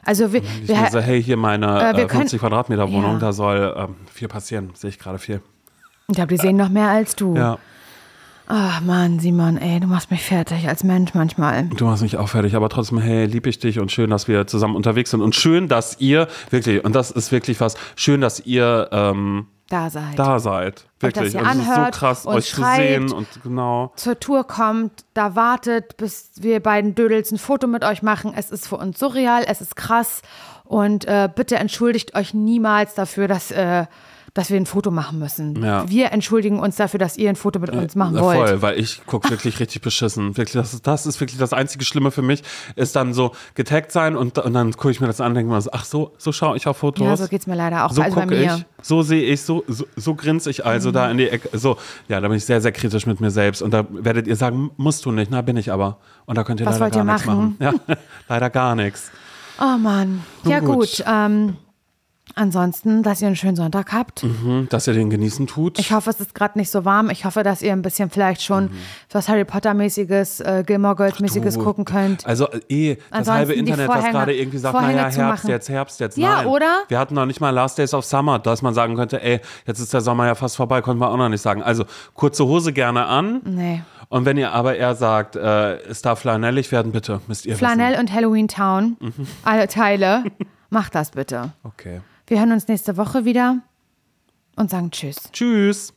Also wir, Ich wir, mir so, hey, hier meine Äh, wir äh, 50 können- Quadratmeter Wohnung, Ja. da soll ähm, viel passieren. Sehe ich gerade viel. ich glaube, die sehen noch mehr als du. Ja. Ach Mann, Simon, ey, du machst mich fertig als Mensch manchmal. Du machst mich auch fertig, aber trotzdem, hey, lieb ich dich und schön, dass wir zusammen unterwegs sind. Und schön, dass ihr, wirklich, und das ist wirklich was, schön, dass ihr ähm, Da seid. da seid. Wirklich. dass ihr Und es ist so anhört krass, und euch zu sehen und genau. zur Tour kommt, da wartet, bis wir beiden Dödels ein Foto mit euch machen. Es ist für uns surreal, es ist krass. Und äh, bitte entschuldigt euch niemals dafür, dass, äh, dass wir ein Foto machen müssen. Ja. Wir entschuldigen uns dafür, dass ihr ein Foto mit uns machen Ja, wollt. Voll, weil ich gucke wirklich richtig beschissen. Wirklich, das, ist, das ist wirklich das einzige Schlimme für mich, ist dann so getaggt sein und, und dann gucke ich mir das an und denke mir so, ach so, so schaue ich auf Fotos. Ja, so geht's mir leider auch So also bei mir. Mhm. ich, so sehe ich, so, so, so grinse ich also da in die Ecke. So, ja, da bin ich sehr, sehr kritisch mit mir selbst. Und da werdet ihr sagen, musst du nicht. Na, bin ich aber. Und da könnt ihr Was leider gar nichts machen. Ja, *laughs* leider gar nichts. Oh Mann. Nun ja gut. gut. ähm, ansonsten, dass ihr einen schönen Sonntag habt. Hm, Dass ihr den genießen tut. Ich hoffe, es ist gerade nicht so warm. Ich hoffe, dass ihr ein bisschen vielleicht schon was Harry Potter-mäßiges, äh, Gilmore Girls-mäßiges gucken könnt. Also eh, das Ansonsten halbe Internet, was Vorhänge- gerade irgendwie sagt, Vorhänge naja, Herbst jetzt, Herbst jetzt. Ja, Nein. oder? Wir hatten noch nicht mal Last Days of Summer, dass man sagen könnte, ey, jetzt ist der Sommer ja fast vorbei, konnten wir auch noch nicht sagen. Also kurze Hose gerne an. Nee. Und wenn ihr aber eher sagt, äh, es darf flanellig werden, bitte, müsst ihr Flanell und Halloween Town, Mhm. alle Teile. Macht das bitte. wissen. Okay. Wir hören uns nächste Woche wieder und sagen Tschüss. Tschüss.